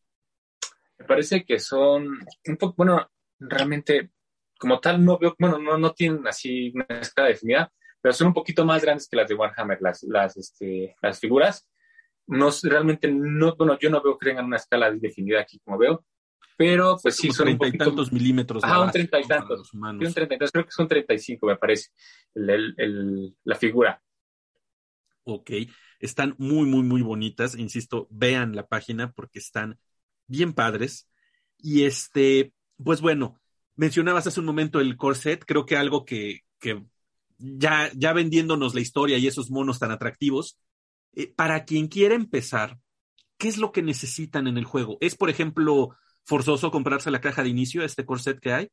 Me parece que son un poco, bueno, realmente como tal no veo, bueno, no, no tienen así una escala definida, pero son un poquito más grandes que las de Warhammer, las, las, este, las figuras. No, realmente no, bueno, yo no veo que tengan una escala definida aquí como veo, pero pues sí, son treinta y tantos milímetros. Ah, un treinta y tantos. Un treinta y tantos, creo que son treinta y cinco, me parece, el, el, la figura. Ok. Están muy, muy, muy bonitas. Insisto, vean la página porque están bien padres. Y este, pues bueno, mencionabas hace un momento el corset. Creo que algo que, que ya, ya vendiéndonos la historia y esos monos tan atractivos, eh, para quien quiera empezar, ¿qué es lo que necesitan en el juego? ¿Es, por ejemplo, forzoso comprarse la caja de inicio, este corset que hay?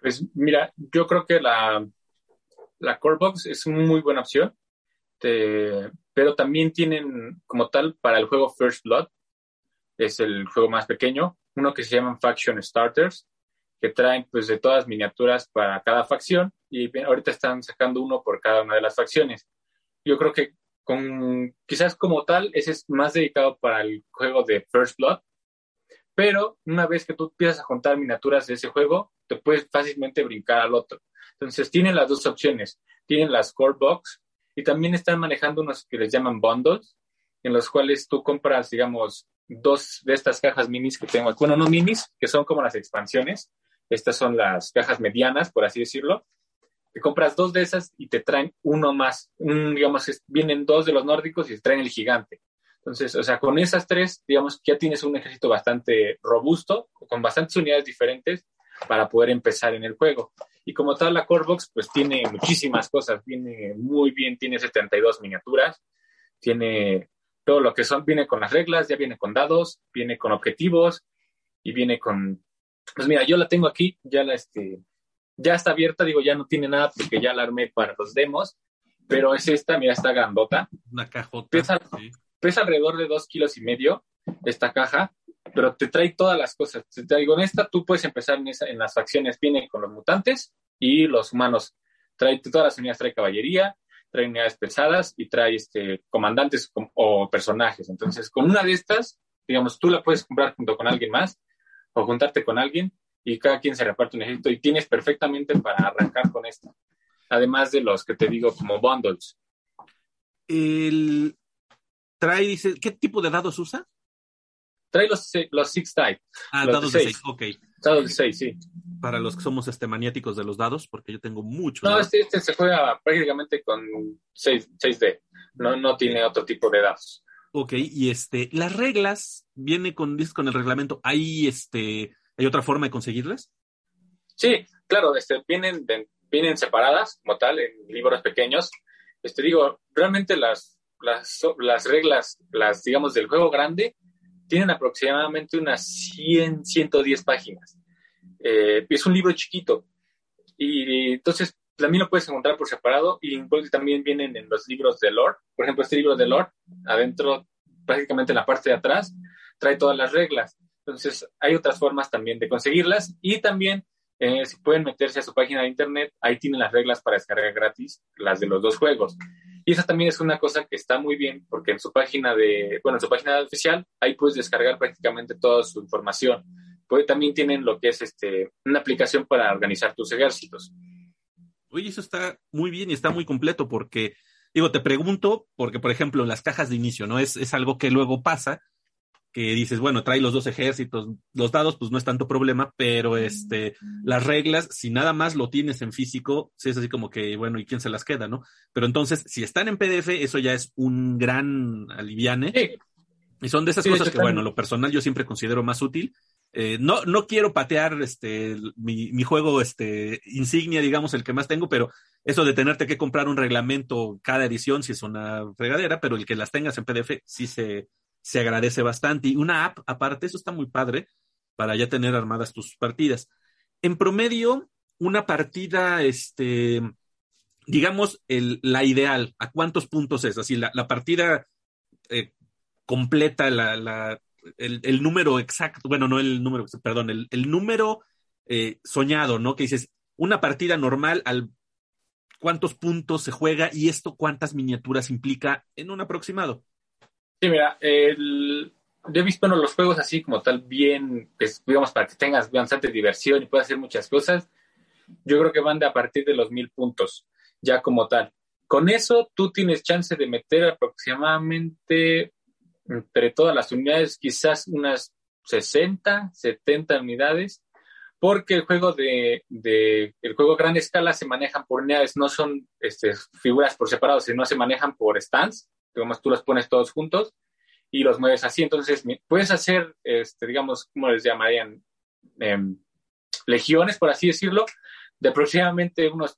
Pues mira, yo creo que la, la Core Box es muy buena opción. Pero también tienen como tal para el juego First Blood, es el juego más pequeño, uno que se llaman Faction Starters, que traen pues de todas miniaturas para cada facción y ahorita están sacando uno por cada una de las facciones. Yo creo que con quizás como tal ese es más dedicado para el juego de First Blood, pero una vez que tú empiezas a juntar miniaturas de ese juego, te puedes fácilmente brincar al otro. Entonces tienen las dos opciones, tienen las Core Box, y también están manejando unos que les llaman bundles, en los cuales tú compras, digamos, dos de estas cajas minis que tengo. Bueno, no minis, que son como las expansiones. Estas son las cajas medianas, por así decirlo. Te compras dos de esas y te traen uno más. Un, digamos, vienen dos de los nórdicos y te traen el gigante. Entonces, o sea, con esas tres, digamos, ya tienes un ejército bastante robusto, con bastantes unidades diferentes para poder empezar en el juego. Y como tal, la Corebox pues tiene muchísimas cosas, viene muy bien, tiene 72 miniaturas, tiene todo lo que son, viene con las reglas, ya viene con dados, viene con objetivos y viene con, pues mira, yo la tengo aquí, ya la, este, ya está abierta, digo, ya no tiene nada porque ya la armé para los demos, pero es esta, mira, está grandota. Una cajota. Pesa, pesa alrededor de dos kilos y medio esta caja pero te trae todas las cosas. Te traigo en esta, tú puedes empezar en, esa, en las facciones, viene con los mutantes y los humanos. Trae todas las unidades, trae caballería, trae unidades pesadas y trae este, comandantes o personajes. Entonces, con una de estas, digamos, tú la puedes comprar junto con alguien más o juntarte con alguien y cada quien se reparte un ejército y tienes perfectamente para arrancar con esta. Además de los que te digo como bundles. El trae, dice, ¿qué tipo de dados usa? Trae los, los Six Type. Ah, dados de 6, ok. Dados de 6, sí. Para los que somos este, maniáticos de los dados, porque yo tengo muchos. No, este, este, se juega prácticamente con 6, d No, no tiene otro tipo de dados. Ok, y este, las reglas, viene con, con el reglamento, ¿hay, este, ¿hay otra forma de conseguirlas? Sí, claro, este, vienen, vienen separadas como tal en libros pequeños Este, digo, realmente las, las, las reglas, las, digamos, del juego grande, tienen aproximadamente unas 100, 110 páginas. Eh, es un libro chiquito. Y entonces también lo puedes encontrar por separado y también vienen en los libros de lore. Por ejemplo, este libro de lore, adentro, prácticamente en la parte de atrás, trae todas las reglas. Entonces, hay otras formas también de conseguirlas y también eh, si pueden meterse a su página de internet, ahí tienen las reglas para descargar gratis, las de los dos juegos. Y esa también es una cosa que está muy bien porque en su página de, bueno, en su página oficial, ahí puedes descargar prácticamente toda su información. Pues también tienen lo que es este, una aplicación para organizar tus ejércitos. Oye, eso está muy bien y está muy completo porque, digo, te pregunto, porque por ejemplo, las cajas de inicio, ¿no? Es, es algo que luego pasa, que dices, bueno, trae los dos ejércitos, los dados, pues no es tanto problema, pero este, las reglas, si nada más lo tienes en físico, sí es así como que, bueno, ¿y quién se las queda, no? Pero entonces, si están en PDF, eso ya es un gran aliviane. Y son de esas cosas que, bueno, lo personal yo siempre considero más útil eh, no, no quiero patear este, mi, mi, juego este, insignia, digamos, el que más tengo, pero eso de tenerte que comprar un reglamento cada edición sí es una fregadera, pero el que las tengas en PDF sí se, se agradece bastante. Y una app aparte, eso está muy padre para ya tener armadas tus partidas. En promedio, una partida, este, digamos, el, la ideal, ¿a cuántos puntos es? Así, la, la partida eh, completa, la, el, número exacto, bueno, no el número, perdón, el, número eh, soñado, ¿no? Que dices, una partida normal al cuántos puntos se juega y esto cuántas miniaturas implica en un aproximado. Sí, mira, yo he visto bueno, los juegos así como tal, bien, pues, digamos, para que tengas bastante diversión y puedas hacer muchas cosas. Yo creo que van de a partir de los mil puntos, ya como tal. Con eso tú tienes chance de meter aproximadamente entre todas las unidades, quizás unas 60, 70 unidades, porque el juego de, el juego gran escala se manejan por unidades, no son este, figuras por separado, sino se manejan por stands, digamos, tú los pones todos juntos y los mueves así, entonces puedes hacer, este, digamos, ¿cómo les llamarían? Em, legiones, por así decirlo, de aproximadamente unos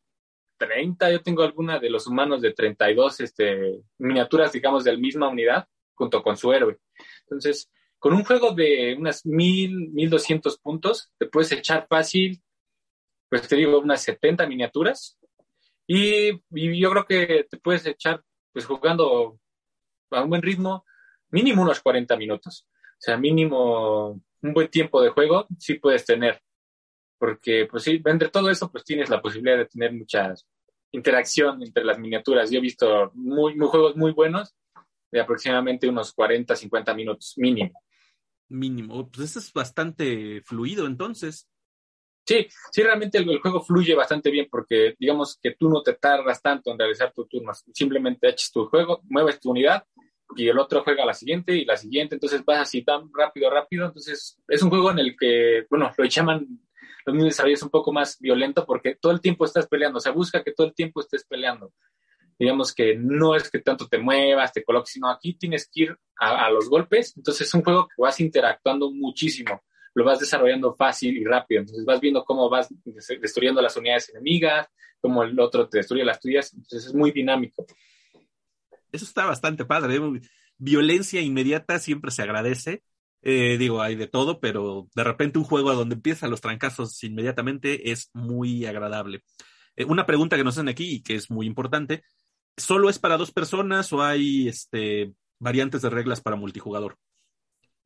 30, yo tengo alguna de los humanos de 32 este, miniaturas, digamos, de la misma unidad, junto con su héroe. Entonces, con un juego de unas mil, mil doscientos puntos, te puedes echar fácil, pues te digo, unas 70 miniaturas. Y, yo creo que te puedes echar, pues jugando a un buen ritmo, mínimo unos 40 minutos. O sea, mínimo un buen tiempo de juego sí puedes tener. Porque, pues sí, entre todo eso, pues tienes la posibilidad de tener mucha interacción entre las miniaturas. Yo he visto muy, muy juegos muy buenos de aproximadamente unos 40, 50 minutos mínimo. Mínimo, pues eso es bastante fluido entonces. Sí, sí, realmente el, juego fluye bastante bien porque digamos que tú no te tardas tanto en realizar tu turno, simplemente echas tu juego, mueves tu unidad y el otro juega la siguiente y la siguiente, entonces vas así tan rápido, rápido, entonces es un juego en el que, bueno, lo llaman los mismos desarrollos un poco más violento porque todo el tiempo estás peleando, o sea, busca que todo el tiempo estés peleando digamos que no es que tanto te muevas, te coloques, sino aquí tienes que ir a, los golpes. Entonces es un juego que vas interactuando muchísimo, lo vas desarrollando fácil y rápido. Entonces vas viendo cómo vas destruyendo las unidades enemigas, cómo el otro te destruye las tuyas. Entonces es muy dinámico. Eso está bastante padre. ¿eh? Violencia inmediata siempre se agradece. Eh, digo, hay de todo, pero de repente un juego donde empiezan los trancazos inmediatamente es muy agradable. Eh, una pregunta que nos hacen aquí y que es muy importante, ¿Solo es para dos personas o hay este, variantes de reglas para multijugador?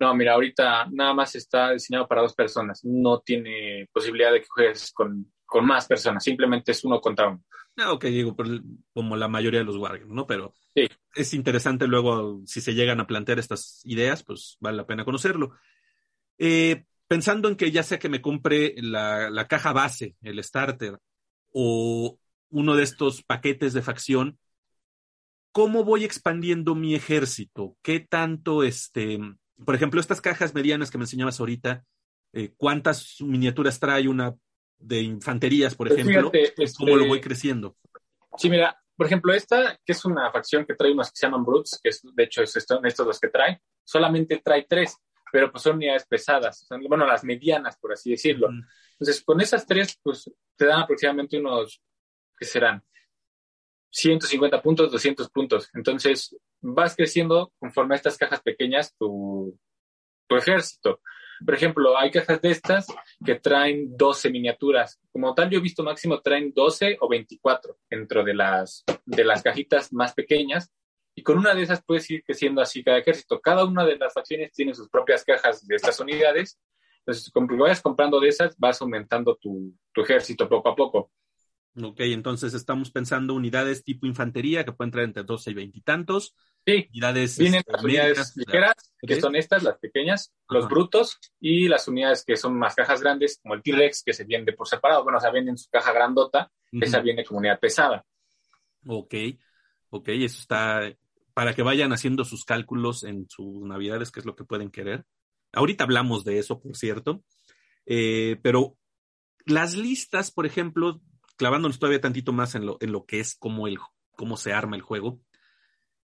No, mira, ahorita nada más está diseñado para dos personas. No tiene posibilidad de que juegues con, más personas. Simplemente es uno contra uno. Ah, ok, digo, como la mayoría de los Wargames, ¿no? Pero sí. es interesante luego, si se llegan a plantear estas ideas, pues vale la pena conocerlo. Eh, pensando en que ya sea que me compre la, la caja base, el starter, o uno de estos paquetes de facción, ¿cómo voy expandiendo mi ejército? ¿Qué tanto, este, por ejemplo, estas cajas medianas que me enseñabas ahorita, eh, cuántas miniaturas trae una de infanterías, por pues ejemplo? ¿Cómo lo este, voy creciendo? Sí, mira, por ejemplo, esta, que es una facción que trae unos que se llaman Brutes, que es, de hecho es esto, estos los que trae, solamente trae tres, pero pues son unidades pesadas, son, bueno, las medianas, por así decirlo. Entonces, con esas tres, pues te dan aproximadamente unos, ¿qué serán? 150 puntos, 200 puntos. Entonces, vas creciendo conforme a estas cajas pequeñas tu, ejército. Por ejemplo, hay cajas de estas que traen 12 miniaturas. Como tal, yo he visto máximo traen 12 o 24 dentro de las, de las cajitas más pequeñas. Y con una de esas puedes ir creciendo así cada ejército. Cada una de las facciones tiene sus propias cajas de estas unidades. Entonces, como vayas comprando de esas, vas aumentando tu ejército poco a poco. Ok, entonces estamos pensando unidades tipo infantería que pueden traer entre 12 y 20 y tantos. Sí, unidades, vienen este, las unidades ligeras, que son estas, las pequeñas, los brutos, y las unidades que son más cajas grandes, como el T-Rex, que se vende por separado. Bueno, o sea, venden su caja grandota, esa viene como unidad pesada. Ok, ok, eso está para que vayan haciendo sus cálculos en sus navidades, que es lo que pueden querer. Ahorita hablamos de eso, por cierto. Eh, pero las listas, por ejemplo, clavándonos todavía tantito más en lo, en lo que es cómo, el, cómo se arma el juego.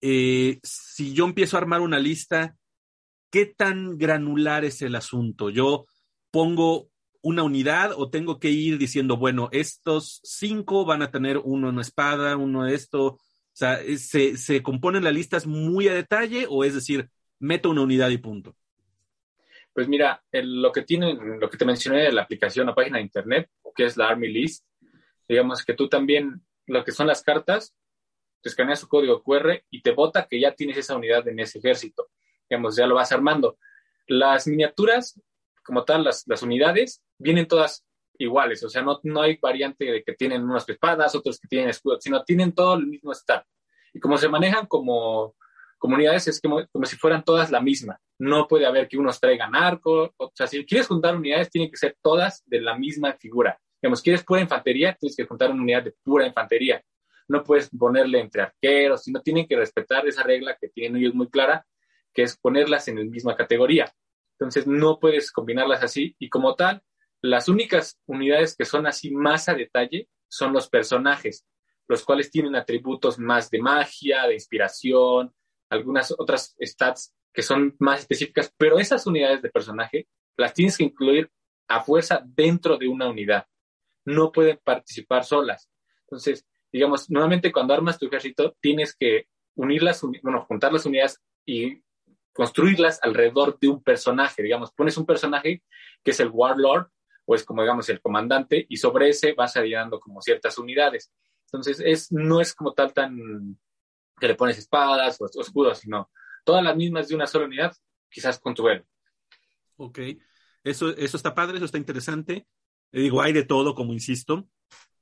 eh, si yo empiezo a armar una lista, ¿qué tan granular es el asunto? Yo pongo una unidad o tengo que ir diciendo, bueno, estos cinco van a tener uno en espada, uno esto. O sea, ¿se, se componen las listas muy a detalle o es decir, meto una unidad y punto? Pues mira, lo que tienen, lo que te mencioné de la aplicación, la página de internet, que es la Army List, digamos que tú también, lo que son las cartas, te escaneas su código QR y te bota que ya tienes esa unidad en ese ejército. Digamos, ya lo vas armando. Las miniaturas, como tal, las, unidades, vienen todas iguales, o sea, no, no hay variante de que tienen unas espadas, otros que tienen escudos, sino tienen todo el mismo stat. Y como se manejan como comunidades, es como, como si fueran todas la misma. No puede haber que unos traigan arco, o sea, si quieres juntar unidades, tienen que ser todas de la misma figura. Digamos, quieres pura infantería, tienes que juntar una unidad de pura infantería. No puedes ponerle entre arqueros, sino tienen que respetar esa regla que tienen ellos muy clara, que es ponerlas en la misma categoría. Entonces, no puedes combinarlas así. Y como tal, las únicas unidades que son así más a detalle son los personajes, los cuales tienen atributos más de magia, de inspiración, algunas otras stats que son más específicas, pero esas unidades de personaje las tienes que incluir a fuerza dentro de una unidad. No pueden participar solas. Entonces, digamos, nuevamente cuando armas tu ejército, tienes que unir las, bueno, juntar las unidades y construirlas alrededor de un personaje. Digamos, pones un personaje que es el Warlord, o es como, digamos, el comandante, y sobre ese vas adicionando como ciertas unidades. Entonces, es, no es como tal tan que le pones espadas o, o escudos, sino todas las mismas de una sola unidad, quizás con tu héroe. Ok, eso, eso está padre, eso está interesante. Digo, hay de todo, como insisto,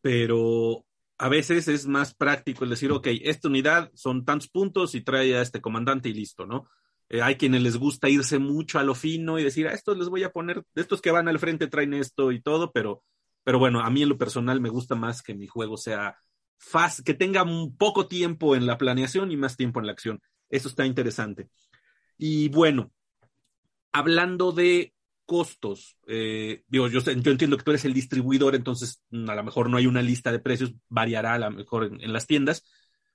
pero a veces es más práctico el decir, ok, esta unidad son tantos puntos y trae a este comandante y listo, ¿no? Eh, hay quienes les gusta irse mucho a lo fino y decir, a estos les voy a poner, estos que van al frente traen esto y todo, pero, pero bueno, a mí en lo personal me gusta más que mi juego sea fácil, que tenga un poco tiempo en la planeación y más tiempo en la acción. Eso está interesante. Y bueno, hablando de costos, eh, digo, yo, yo entiendo que tú eres el distribuidor, entonces mm, a lo mejor no hay una lista de precios, variará a lo mejor en, en las tiendas,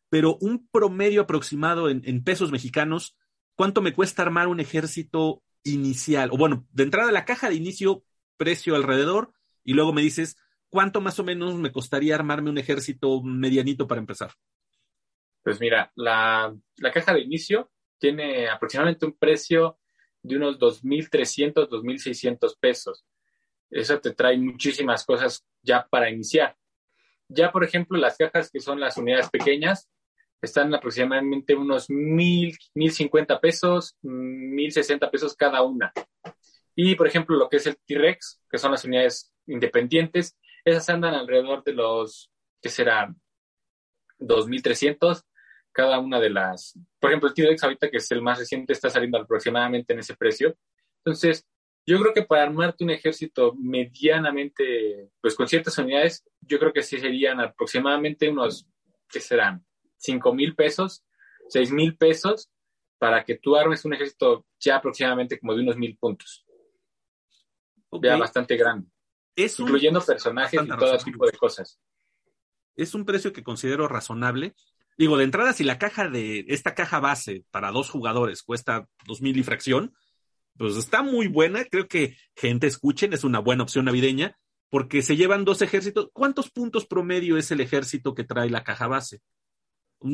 pero un promedio aproximado en, en pesos mexicanos, ¿cuánto me cuesta armar un ejército inicial? O bueno, de entrada la caja de inicio, precio alrededor, y luego me dices, ¿cuánto más o menos me costaría armarme un ejército medianito para empezar? Pues mira, la, la caja de inicio tiene aproximadamente un precio de unos 2.300, 2.600 pesos. Eso te trae muchísimas cosas ya para iniciar. Ya, por ejemplo, las cajas que son las unidades pequeñas están aproximadamente unos 1.000, 1.050 pesos, 1.060 pesos cada una. Y, por ejemplo, lo que es el T-Rex, que son las unidades independientes, esas andan alrededor de los, ¿qué será? 2.300 cada una de las, por ejemplo, el T-Rex ahorita que es el más reciente está saliendo aproximadamente en ese precio. Entonces, yo creo que para armarte un ejército medianamente, pues con ciertas unidades, yo creo que sí serían aproximadamente unos, ¿qué serán? 5 mil pesos, 6 mil pesos, para que tú armes un ejército ya aproximadamente como de unos mil puntos. Ok, Ya bastante grande, Es un, incluyendo personajes y todo razonable. tipo de cosas. es un precio que considero razonable. Digo, de entrada, si la caja de esta caja base para dos jugadores cuesta dos mil y fracción, pues está muy buena. Creo que gente escuchen, es una buena opción navideña, porque se llevan dos ejércitos. ¿Cuántos puntos promedio es el ejército que trae la caja base?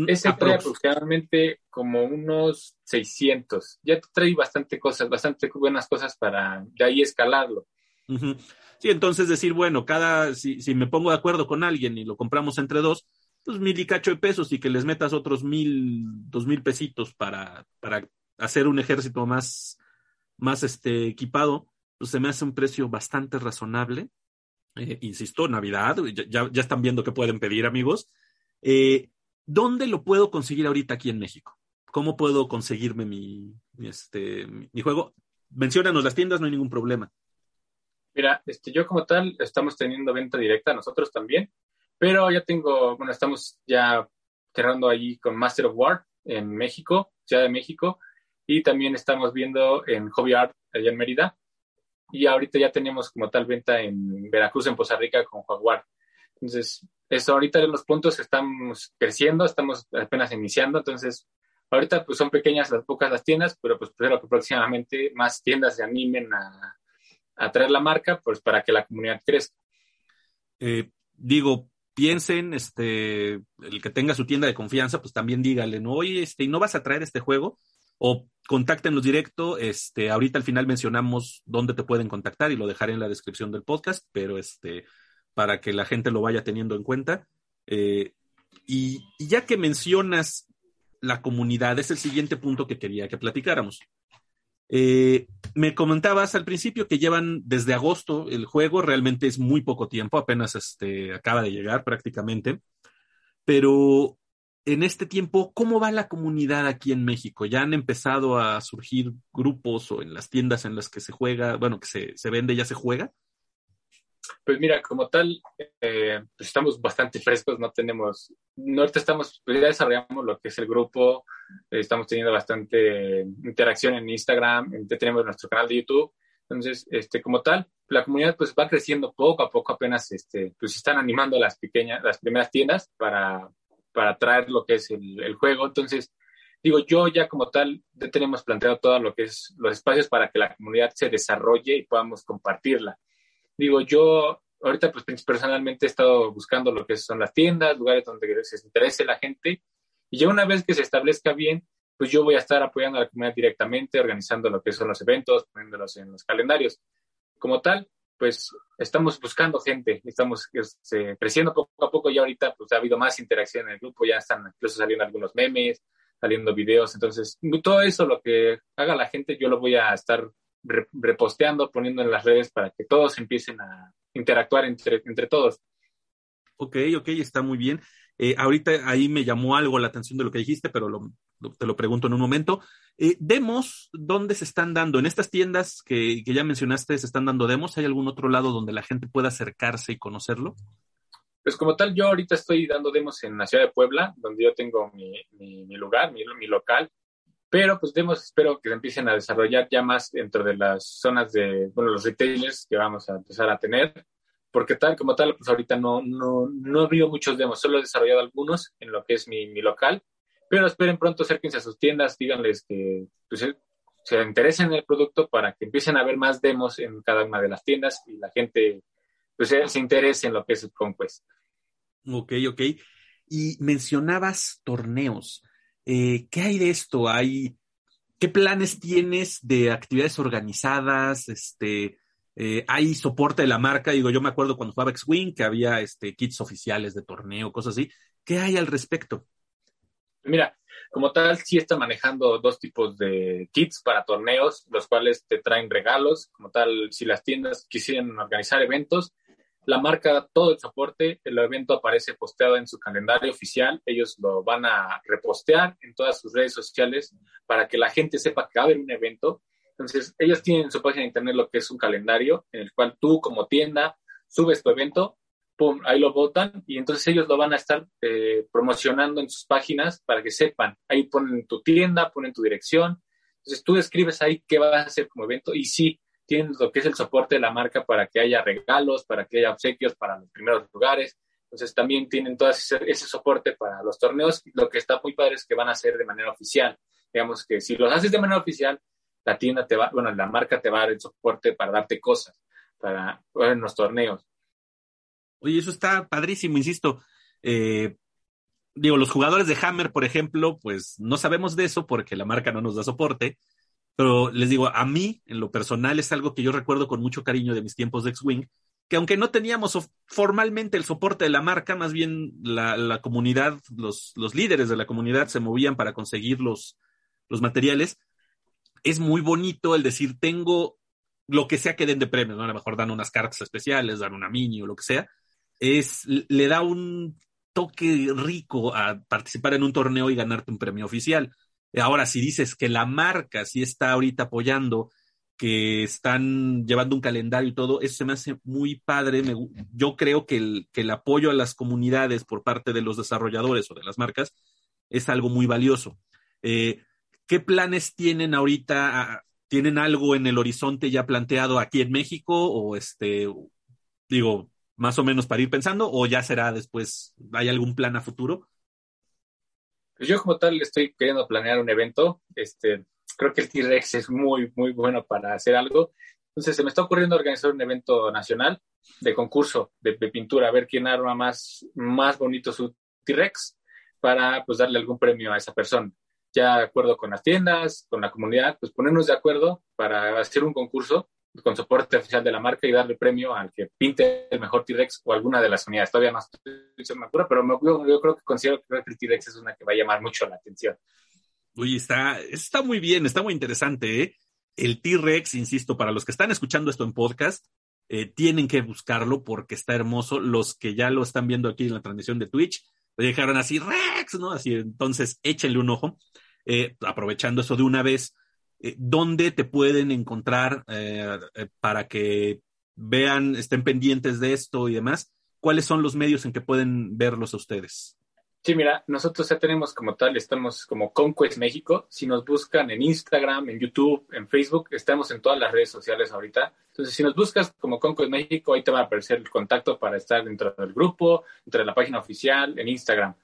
Ese trae aproximadamente como unos 600. Ya trae bastante cosas, bastante buenas cosas para de ahí escalarlo. Sí, entonces decir, bueno, cada, si, si, me pongo de acuerdo con alguien y lo compramos entre dos, pues mil y cacho de pesos y que les metas otros mil, dos mil pesitos para, para hacer un ejército más, más este, equipado, pues se me hace un precio bastante razonable. Eh, insisto, Navidad, ya, ya, están viendo qué pueden pedir, amigos. Eh, ¿Dónde lo puedo conseguir ahorita aquí en México? ¿Cómo puedo conseguirme mi, este, mi juego? Menciónanos las tiendas, no hay ningún problema. Mira, este, yo como tal estamos teniendo venta directa nosotros también, pero ya tengo, bueno, estamos ya cerrando allí con Master of War en México, Ciudad de México, y también estamos viendo en Hobby Art allá en Mérida, y ahorita ya tenemos como tal venta en Veracruz, en Poza Rica con Jaguar. Entonces, eso ahorita los puntos estamos creciendo, estamos apenas iniciando, entonces ahorita pues son pequeñas las pocas las tiendas, pero pues espero que próximamente más tiendas se animen a, a traer la marca, pues para que la comunidad crezca. Eh, digo, piensen, este, el que tenga su tienda de confianza, pues también dígale, no, oye, este, ¿y no vas a traer este juego? O contáctenos directo, este, ahorita al final mencionamos dónde te pueden contactar y lo dejaré en la descripción del podcast, pero este, para que la gente lo vaya teniendo en cuenta. Eh, y, ya que mencionas la comunidad, es el siguiente punto que quería que platicáramos. Eh, me comentabas al principio que llevan desde agosto el juego, realmente es muy poco tiempo, apenas este, acaba de llegar prácticamente, pero en este tiempo, ¿cómo va la comunidad aquí en México? ¿Ya han empezado a surgir grupos o en las tiendas en las que se juega, bueno, que se, se vende, ya se juega? Pues mira, como tal, eh, pues estamos bastante frescos, no tenemos, no estamos, pues ya desarrollamos lo que es el grupo, eh, estamos teniendo bastante interacción en Instagram, tenemos nuestro canal de YouTube, entonces, este, como tal, la comunidad pues va creciendo poco a poco, apenas, este, pues están animando las pequeñas, las primeras tiendas para, para traer lo que es el, el juego, entonces, digo, yo ya como tal, ya tenemos planteado todo lo que es los espacios para que la comunidad se desarrolle y podamos compartirla digo, yo ahorita pues personalmente he estado buscando lo que son las tiendas, lugares donde se interese la gente, y ya una vez que se establezca bien, pues yo voy a estar apoyando a la comunidad directamente, organizando lo que son los eventos, poniéndolos en los calendarios. Como tal, pues estamos buscando gente, estamos este, creciendo poco a poco y ahorita pues ha habido más interacción en el grupo, ya están incluso saliendo algunos memes, saliendo videos, entonces todo eso lo que haga la gente yo lo voy a estar reposteando, poniendo en las redes para que todos empiecen a interactuar entre, entre todos. Ok, ok, está muy bien. Eh, ahorita ahí me llamó algo la atención de lo que dijiste, pero te lo pregunto en un momento. Eh, demos, ¿dónde se están dando? En estas tiendas que, que, ya mencionaste, ¿se están dando demos? ¿Hay algún otro lado donde la gente pueda acercarse y conocerlo? Pues como tal, yo ahorita estoy dando demos en la ciudad de Puebla, donde yo tengo mi, mi, mi lugar, mi, mi, local. Pero pues demos, espero que se empiecen a desarrollar ya más dentro de las zonas de, bueno, los retailers que vamos a empezar a tener, porque tal como tal, pues ahorita no, no, no he muchos demos, solo he desarrollado algunos en lo que es mi, mi local, pero esperen pronto, acérquense a sus tiendas, díganles que pues, se interesen en el producto para que empiecen a ver más demos en cada una de las tiendas y la gente pues, se interese en lo que es el Conquest. Ok, ok. Y mencionabas torneos. Eh, ¿Qué hay de esto? ¿Hay, ¿Qué planes tienes de actividades organizadas? Este, eh, ¿Hay soporte de la marca? Digo, yo me acuerdo cuando jugaba X-Wing que había este, kits oficiales de torneo, cosas así. ¿Qué hay al respecto? Mira, como tal, sí está manejando dos tipos de kits para torneos, los cuales te traen regalos. Como tal, si las tiendas quisieran organizar eventos, la marca todo el soporte, el evento aparece posteado en su calendario oficial, ellos lo van a repostear en todas sus redes sociales para que la gente sepa que va a haber un evento. Entonces, ellos tienen en su página de internet lo que es un calendario en el cual tú como tienda subes tu evento, pum, ahí lo votan y entonces ellos lo van a estar eh, promocionando en sus páginas para que sepan. Ahí ponen tu tienda, ponen tu dirección. Entonces, tú escribes ahí qué vas a hacer como evento y sí, tienen lo que es el soporte de la marca para que haya regalos, para que haya obsequios para los primeros lugares. Entonces también tienen todo ese, soporte para los torneos. Lo que está muy padre es que van a ser de manera oficial. Digamos que si los haces de manera oficial, la tienda te va, bueno, la marca te va a dar el soporte para darte cosas para, en los torneos. Oye, eso está padrísimo, insisto. Eh, digo, los jugadores de Hammer, por ejemplo, pues no sabemos de eso porque la marca no nos da soporte, pero les digo, a mí, en lo personal, es algo que yo recuerdo con mucho cariño de mis tiempos de X-Wing, que aunque no teníamos formalmente el soporte de la marca, más bien la, comunidad, los, líderes de la comunidad se movían para conseguir los, materiales, es muy bonito el decir, tengo lo que sea que den de premios, ¿no? A lo mejor dan unas cartas especiales, dan una mini o lo que sea, es, le da un toque rico a participar en un torneo y ganarte un premio oficial. Ahora, si dices que la marca sí está ahorita apoyando, que están llevando un calendario y todo, eso se me hace muy padre. yo creo que el, que el apoyo a las comunidades por parte de los desarrolladores o de las marcas es algo muy valioso. Eh, ¿Qué planes tienen ahorita? Ah, ¿Tienen algo en el horizonte ya planteado aquí en México? O este, digo, más o menos para ir pensando, o ya será después, ¿hay algún plan a futuro? Pues yo como tal estoy queriendo planear un evento, este, creo que el T-Rex es muy, muy bueno para hacer algo. Entonces se me está ocurriendo organizar un evento nacional de concurso de, pintura, a ver quién arma más, más bonito su T-Rex para pues darle algún premio a esa persona. Ya de acuerdo con las tiendas, con la comunidad, pues ponernos de acuerdo para hacer un concurso con soporte oficial de la marca y darle premio al que pinte el mejor T-Rex o alguna de las unidades. Todavía no estoy segura, pero yo, creo que considero que el T-Rex es una que va a llamar mucho la atención. Uy, está, está muy bien, está muy interesante. ¿eh? El T-Rex, insisto, para los que están escuchando esto en podcast, eh, tienen que buscarlo porque está hermoso. Los que ya lo están viendo aquí en la transmisión de Twitch, le dejaron así, Rex, ¿no? Así, entonces échenle un ojo. Eh, aprovechando eso de una vez, eh, ¿dónde te pueden encontrar eh, eh, para que vean, estén pendientes de esto y demás? ¿Cuáles son los medios en que pueden verlos a ustedes? Sí, mira, nosotros ya tenemos como tal, estamos como Conquest México. Si nos buscan en Instagram, en YouTube, en Facebook, estamos en todas las redes sociales ahorita. Entonces, si nos buscas como Conquest México, ahí te va a aparecer el contacto para estar dentro del grupo, dentro de la página oficial, en Instagram.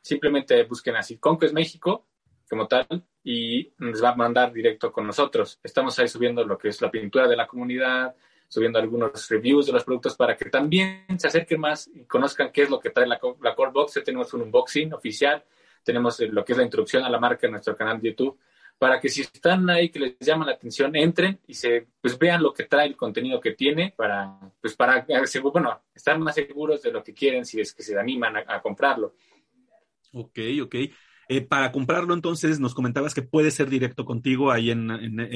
Simplemente busquen así Conquest México como tal y nos va a mandar directo con nosotros. Estamos ahí subiendo lo que es la pintura de la comunidad, subiendo algunos reviews de los productos para que también se acerquen más y conozcan qué es lo que trae la, la Core Box. tenemos un unboxing oficial, tenemos lo que es la introducción a la marca en nuestro canal de YouTube, para que si están ahí que les llama la atención, entren y se pues vean lo que trae el contenido que tiene para pues para bueno, estar más seguros de lo que quieren si es que se animan a, a comprarlo. Ok, ok. Eh, para comprarlo, entonces, nos comentabas que puede ser directo contigo ahí en,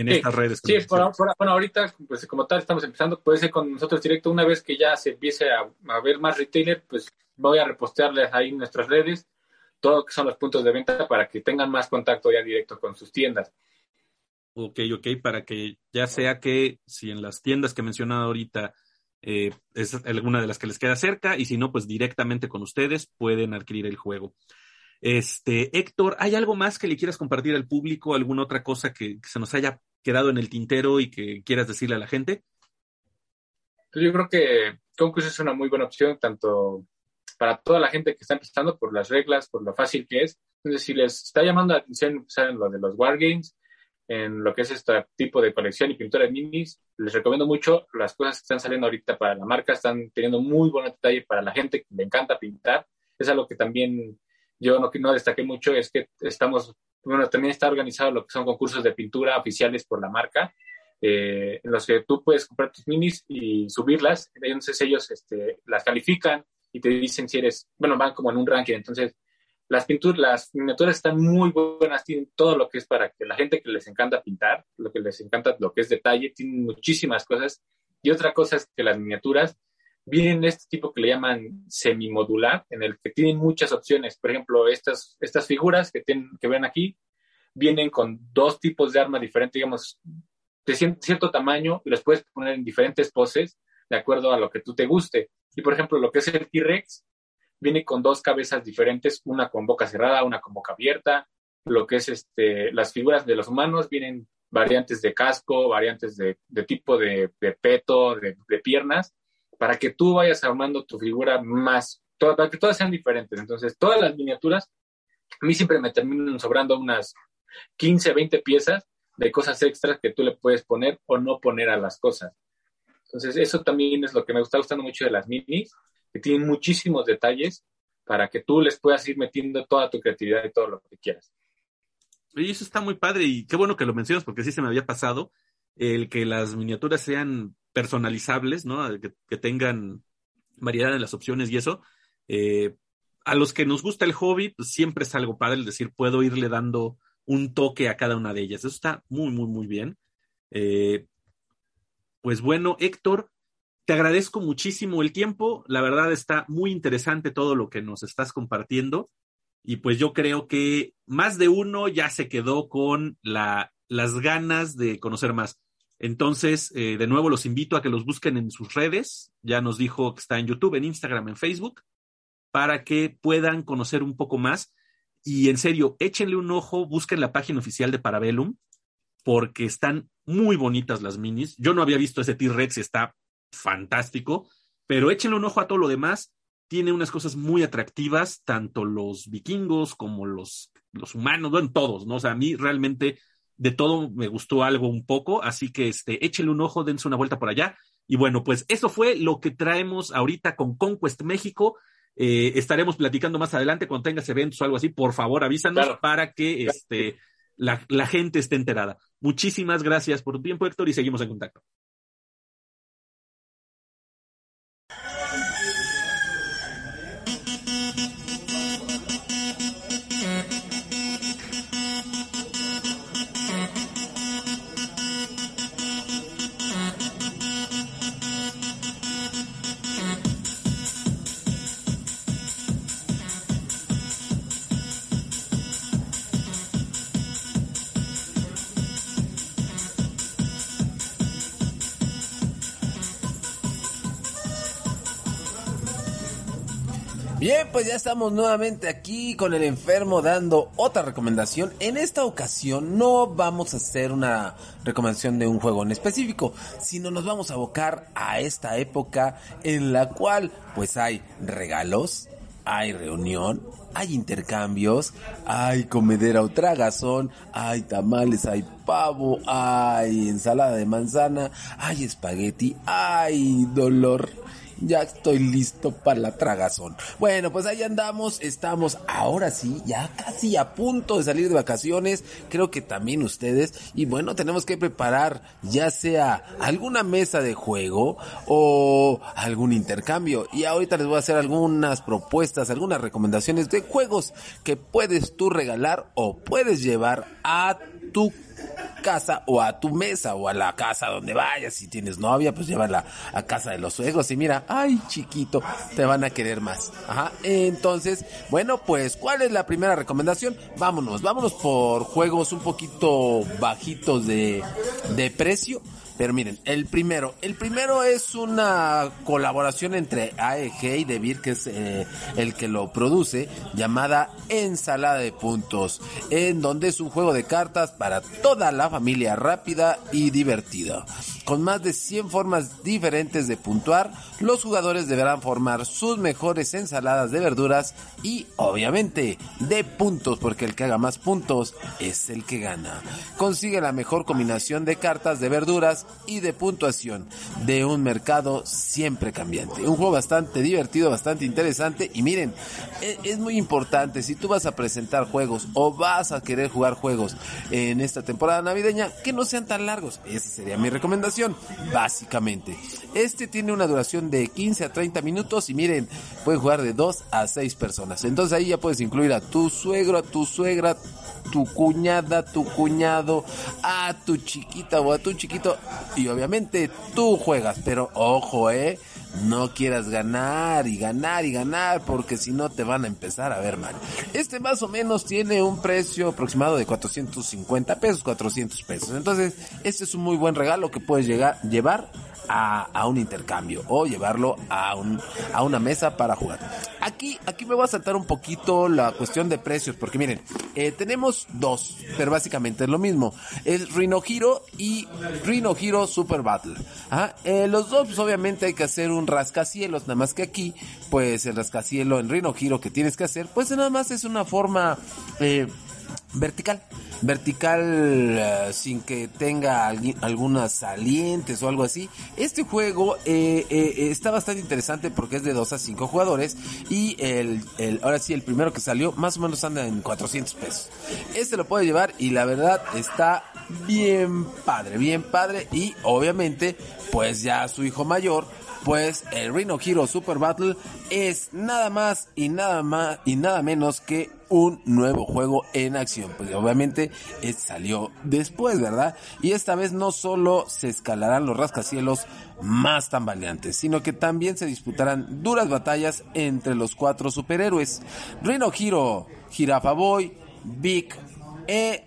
estas redes. Sí, bueno, ahorita, pues como tal, estamos empezando, puede ser con nosotros directo. Una vez que ya se empiece a, ver más retailer, pues voy a repostearles ahí en nuestras redes todo lo que son los puntos de venta para que tengan más contacto ya directo con sus tiendas. Ok, ok, para que ya sea que si en las tiendas que he mencionado ahorita eh, es alguna de las que les queda cerca y si no, pues directamente con ustedes pueden adquirir el juego. Este, Héctor, ¿hay algo más que le quieras compartir al público? ¿Alguna otra cosa que, se nos haya quedado en el tintero y que quieras decirle a la gente? Pues yo creo que Concurso es una muy buena opción, tanto para toda la gente que está empezando por las reglas, por lo fácil que es. Entonces, si les está llamando la atención empezar en lo de los Wargames, en lo que es este tipo de colección y pintura de minis, les recomiendo mucho las cosas que están saliendo ahorita para la marca, están teniendo muy buen detalle para la gente que le encanta pintar. Es algo que también yo no, no destaqué mucho es que estamos, bueno, también está organizado lo que son concursos de pintura oficiales por la marca, eh, en los que tú puedes comprar tus minis y subirlas, entonces ellos este, las califican y te dicen si eres, bueno, van como en un ranking, entonces las pinturas, las miniaturas están muy buenas, tienen todo lo que es para que la gente que les encanta pintar, lo que les encanta, lo que es detalle, tienen muchísimas cosas. Y otra cosa es que las miniaturas vienen este tipo que le llaman semimodular, en el que tienen muchas opciones. Por ejemplo, estas, estas figuras que, tienen, que ven aquí vienen con dos tipos de armas diferentes, digamos, de cierto tamaño y los puedes poner en diferentes poses de acuerdo a lo que tú te guste. Y por ejemplo, lo que es el T-Rex viene con dos cabezas diferentes, una con boca cerrada, una con boca abierta. Lo que es este, las figuras de los humanos vienen variantes de casco, variantes de, tipo de, peto, de, de piernas para que tú vayas armando tu figura más, para que todas sean diferentes. Entonces, todas las miniaturas, a mí siempre me terminan sobrando unas 15, 20 piezas de cosas extras que tú le puedes poner o no poner a las cosas. Entonces, eso también es lo que me está gustando mucho de las minis, que tienen muchísimos detalles para que tú les puedas ir metiendo toda tu creatividad y todo lo que quieras. Y eso está muy padre y qué bueno que lo mencionas porque sí se me había pasado el que las miniaturas sean personalizables, ¿no? Que, tengan variedad en las opciones y eso. Eh, a los que nos gusta el hobby, pues siempre es algo padre, es decir, puedo irle dando un toque a cada una de ellas. Eso está muy, muy, muy bien. Eh, pues bueno, Héctor, te agradezco muchísimo el tiempo. La verdad está muy interesante todo lo que nos estás compartiendo. Y pues yo creo que más de uno ya se quedó con la, las ganas de conocer más. Entonces, eh, de nuevo los invito a que los busquen en sus redes. Ya nos dijo que está en YouTube, en Instagram, en Facebook, para que puedan conocer un poco más. Y en serio, échenle un ojo, busquen la página oficial de Parabellum, porque están muy bonitas las minis. Yo no había visto ese T-Rex y está fantástico, pero échenle un ojo a todo lo demás. Tiene unas cosas muy atractivas, tanto los vikingos como los, los humanos, bueno, todos, ¿no? O sea, a mí realmente de todo me gustó algo un poco, así que este, échenle un ojo, dense una vuelta por allá. Y bueno, pues eso fue lo que traemos ahorita con Conquest México. Eh, estaremos platicando más adelante cuando tengas eventos o algo así. Por favor, avísanos para que este, la, la gente esté enterada. Muchísimas gracias por tu tiempo, Héctor, y seguimos en contacto. Pues ya estamos nuevamente aquí con el enfermo dando otra recomendación. En esta ocasión no vamos a hacer una recomendación de un juego en específico, sino nos vamos a abocar a esta época en la cual pues hay regalos, hay reunión, hay intercambios, hay comedera o tragazón, hay tamales, hay pavo, hay ensalada de manzana, hay espagueti, hay dolor ya estoy listo para la tragazón. Bueno, pues ahí andamos, estamos ahora sí, ya casi a punto de salir de vacaciones, creo que también ustedes, y bueno, tenemos que preparar ya sea alguna mesa de juego o algún intercambio. Y ahorita les voy a hacer algunas propuestas, algunas recomendaciones de juegos que puedes tú regalar o puedes llevar a tu casa o a tu mesa o a la casa donde vayas. Si tienes novia, pues llévala a casa de los suegros y mira, ay chiquito, te van a querer más. Ajá. Entonces, bueno, pues, ¿cuál es la primera recomendación? Vámonos, vámonos por juegos un poquito bajitos de, de precio pero miren, el primero, el primero es una colaboración entre AEG y DeVir, que es eh, el que lo produce, llamada Ensalada de Puntos, en donde es un juego de cartas para toda la familia rápida y divertida. Con más de 100 formas diferentes de puntuar, los jugadores deberán formar sus mejores ensaladas de verduras y, obviamente, de puntos, porque el que haga más puntos es el que gana. Consigue la mejor combinación de cartas de verduras y de puntuación de un mercado siempre cambiante. Un juego bastante divertido, bastante interesante y miren, e, es, muy importante si tú vas a presentar juegos o vas a querer jugar juegos en esta temporada navideña que no sean tan largos. Esa sería mi recomendación, básicamente. Este tiene una duración de 15 a 30 minutos y miren, pueden jugar de 2 a 6 personas. Entonces ahí ya puedes incluir a tu suegro, a tu suegra, tu cuñada, tu cuñado, a tu chiquita o a tu chiquito y obviamente tú juegas, pero ojo, eh, no quieras ganar y ganar y ganar porque si no te van a empezar a ver mal. Este más o menos tiene un precio aproximado de 450 pesos, 400 pesos. Entonces, este es un muy buen regalo que puedes llegar, llevar a, un intercambio o llevarlo a, un, a una mesa para jugar. Aquí, aquí me voy a saltar un poquito la cuestión de precios, porque miren, eh, tenemos dos, pero básicamente es lo mismo. Es Rhino Hero y Rhino Hero Super Battle. Eh, los dos, pues obviamente hay que hacer un rascacielos, nada más que aquí, pues el rascacielos en Rhino Hero que tienes que hacer, pues nada más es una forma eh, vertical vertical eh, sin que tenga algunas salientes o algo así. Este juego eh, eh, está bastante interesante porque es de 2 a 5 jugadores y el, el, ahora sí el primero que salió más o menos anda en 400 pesos. Este lo puede llevar y la verdad está bien padre, bien padre y obviamente pues ya su hijo mayor pues el Rhino Hero Super Battle es nada más y nada más y nada menos que un nuevo juego en acción. Pues obviamente salió después, ¿verdad? Y esta vez no solo se escalarán los rascacielos más tambaleantes, sino que también se disputarán duras batallas entre los cuatro superhéroes. Rhino Hero, Jirafa Boy, Big E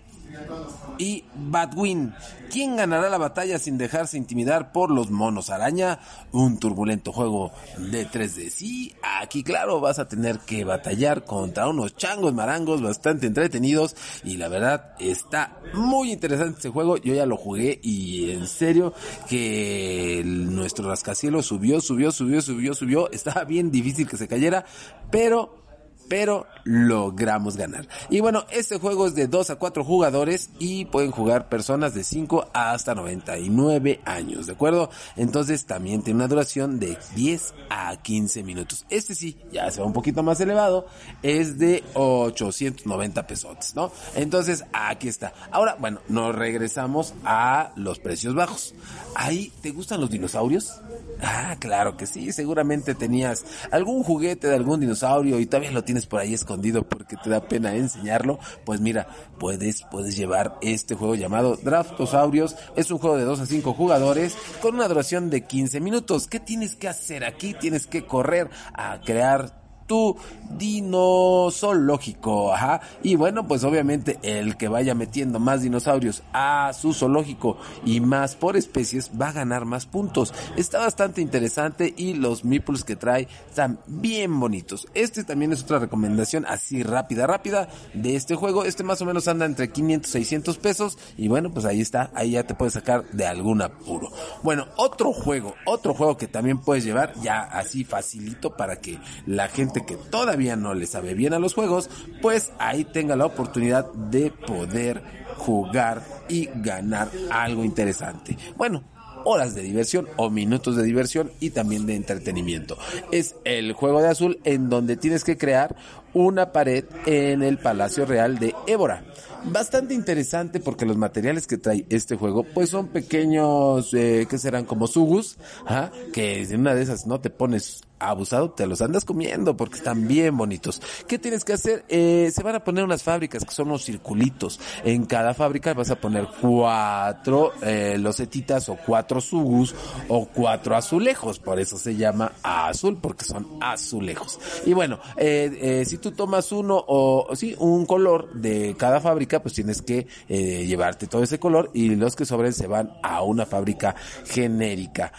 y Batwin. ¿Quién ganará la batalla sin dejarse intimidar por los monos araña? Un turbulento juego de 3D. Sí, aquí claro vas a tener que batallar contra unos changos marangos bastante entretenidos y la verdad está muy interesante este juego. Yo ya lo jugué y en serio que nuestro rascacielos subió, subió, subió, subió, subió. Estaba bien difícil que se cayera, pero pero logramos ganar. Y bueno, este juego es de 2 a 4 jugadores y pueden jugar personas de 5 hasta 99 años, ¿de acuerdo? Entonces también tiene una duración de 10 a 15 minutos. Este sí, ya se va un poquito más elevado, es de 890 pesos, ¿no? Entonces, aquí está. Ahora, bueno, nos regresamos a los precios bajos. Ahí, ¿te gustan los dinosaurios? Ah, claro que sí, seguramente tenías algún juguete de algún dinosaurio y todavía lo tienes por ahí escondido porque te da pena enseñarlo, pues mira, puedes, puedes llevar este juego llamado Draftosaurios. Es un juego de 2 a 5 jugadores con una duración de 15 minutos. ¿Qué tienes que hacer aquí? Tienes que correr a crear tu dinozoológico, ajá. Y bueno, pues obviamente el que vaya metiendo más dinosaurios a su zoológico y más por especies va a ganar más puntos. Está bastante interesante y los meeples que trae están bien bonitos. Este también es otra recomendación así rápida, rápida de este juego. Este más o menos anda entre 500 y 600 pesos y bueno, pues ahí está, ahí ya te puedes sacar de algún apuro. Bueno, otro juego, otro juego que también puedes llevar ya así facilito para que la gente que todavía no le sabe bien a los juegos, pues ahí tenga la oportunidad de poder jugar y ganar algo interesante. Bueno, horas de diversión o minutos de diversión y también de entretenimiento. Es el juego de azul en donde tienes que crear una pared en el Palacio Real de Évora. Bastante interesante porque los materiales que trae este juego pues son pequeños, eh, que serán como sugus, que en una de esas no te pones abusado, te los andas comiendo porque están bien bonitos. ¿Qué tienes que hacer? Eh, se van a poner unas fábricas que son unos circulitos. En cada fábrica vas a poner cuatro eh, losetitas o cuatro sugus o cuatro azulejos. Por eso se llama azul porque son azulejos. Y bueno, eh, eh, si tú tomas uno o sí, un color de cada fábrica, pues tienes que eh, llevarte todo ese color y los que sobren se van a una fábrica genérica.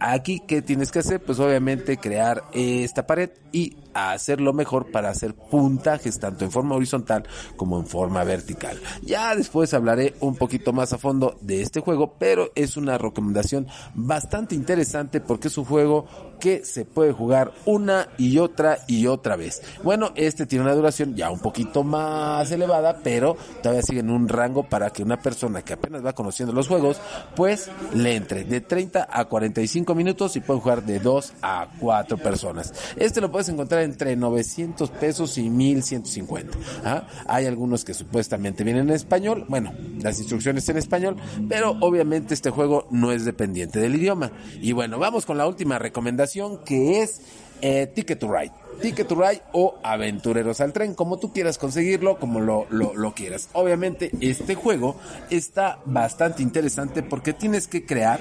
Aquí, ¿qué tienes que hacer? Pues obviamente crear esta pared y hacerlo mejor para hacer puntajes tanto en forma horizontal como en forma vertical. Ya después hablaré un poquito más a fondo de este juego, pero es una recomendación bastante interesante porque es un juego que se puede jugar una y otra y otra vez. Bueno, este tiene una duración ya un poquito más elevada, pero todavía sigue en un rango para que una persona que apenas va conociendo los juegos, pues le entre de 30 a 45 minutos y puede jugar de 2 a 4 personas. Este lo puedes encontrar entre 900 pesos y 1150. ¿ah? Hay algunos que supuestamente vienen en español, bueno, las instrucciones en español, pero obviamente este juego no es dependiente del idioma. Y bueno, vamos con la última recomendación que es eh, Ticket to Ride. Ticket to Ride o Aventureros al Tren, como tú quieras conseguirlo, como lo, lo, lo, quieras. Obviamente este juego está bastante interesante porque tienes que crear,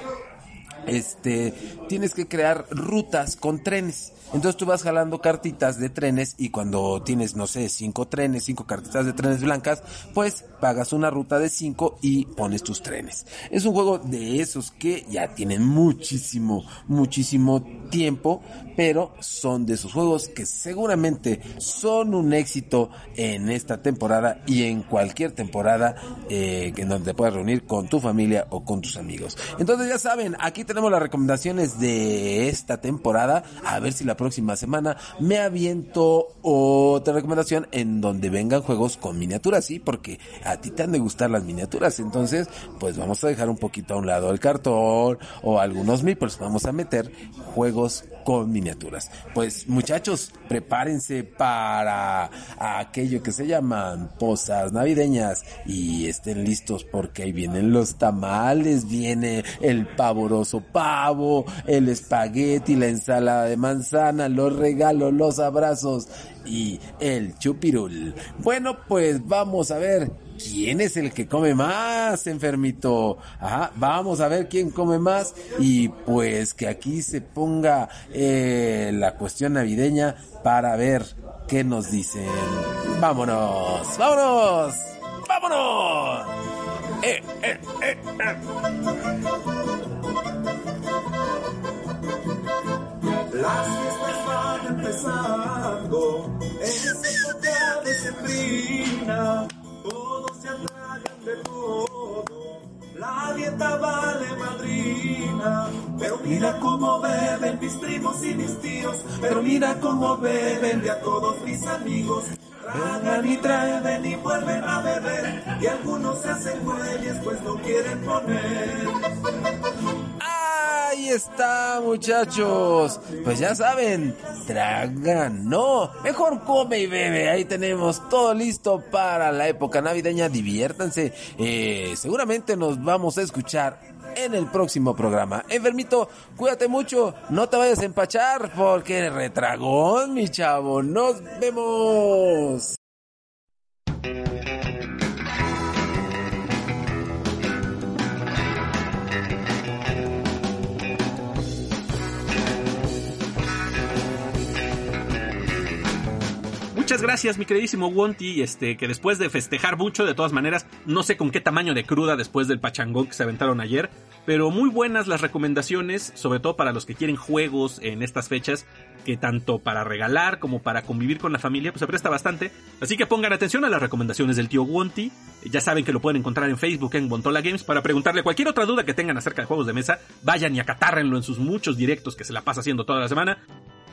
este, tienes que crear rutas con trenes. Entonces tú vas jalando cartitas de trenes y cuando tienes, no sé, cinco trenes, cinco cartitas de trenes blancas, pues pagas una ruta de cinco y pones tus trenes. Es un juego de esos que ya tienen muchísimo, muchísimo tiempo, pero son de esos juegos que seguramente son un éxito en esta temporada y en cualquier temporada eh, en donde te puedas reunir con tu familia o con tus amigos. Entonces ya saben, aquí tenemos las recomendaciones de esta temporada. A ver si la próxima semana me aviento otra recomendación en donde vengan juegos con miniaturas, sí, porque a ti te han de gustar las miniaturas. Entonces, pues vamos a dejar un poquito a un lado el cartón o algunos meeples. Vamos a meter juegos con miniaturas. Pues muchachos, prepárense para aquello que se llaman posas navideñas y estén listos porque ahí vienen los tamales, viene el pavoroso pavo, el espagueti, la ensalada de manzana, los regalos, los abrazos y el chupirul. Bueno, pues vamos a ver quién es el que come más, enfermito. Ajá, vamos a ver quién come más y pues que aquí se ponga eh, la cuestión navideña para ver qué nos dicen. Vámonos, vámonos, vámonos. Eh, eh, eh, eh. Las fiestas van empezando en esta época decembrina. Todos La dieta vale madrina. Pero mira cómo beben mis primos y mis tíos. Pero mira cómo beben de a todos mis amigos. Tragan y traen y vuelven a beber. Y algunos se hacen güeyes pues no quieren poner. Ahí está, muchachos. Pues ya saben, tragan, no, mejor come y bebe. Ahí tenemos todo listo para la época navideña. Diviértanse. Eh, seguramente nos vamos a escuchar en el próximo programa. Enfermito, cuídate mucho, no te vayas a empachar porque eres retragón, mi chavo. Nos vemos. Muchas gracias, mi queridísimo Wonti, este, que después de festejar mucho, de todas maneras, no sé con qué tamaño de cruda después del pachangón que se aventaron ayer, pero muy buenas las recomendaciones, sobre todo para los que quieren juegos en estas fechas, que tanto para regalar como para convivir con la familia, pues se presta bastante. Así que pongan atención a las recomendaciones del tío Wonti. Ya saben que lo pueden encontrar en Facebook en Bontola Games para preguntarle cualquier otra duda que tengan acerca de juegos de mesa. Vayan y acatárrenlo en sus muchos directos que se la pasa haciendo toda la semana.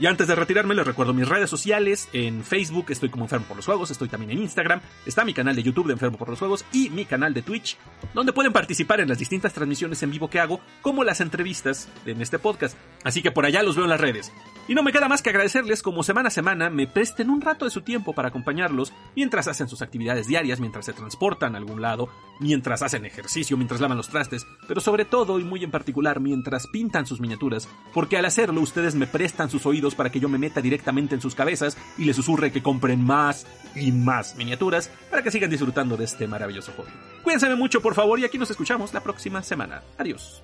Y antes de retirarme les recuerdo mis redes sociales, en Facebook estoy como Enfermo por los Juegos, estoy también en Instagram, está mi canal de YouTube de Enfermo por los Juegos y mi canal de Twitch, donde pueden participar en las distintas transmisiones en vivo que hago, como las entrevistas en este podcast. Así que por allá los veo en las redes. Y no me queda más que agradecerles como semana a semana me presten un rato de su tiempo para acompañarlos mientras hacen sus actividades diarias, mientras se transportan a algún lado, mientras hacen ejercicio, mientras lavan los trastes, pero sobre todo y muy en particular mientras pintan sus miniaturas, porque al hacerlo ustedes me prestan sus oídos para que yo me meta directamente en sus cabezas y les susurre que compren más y más miniaturas para que sigan disfrutando de este maravilloso hobby. Cuídense mucho por favor y aquí nos escuchamos la próxima semana. Adiós.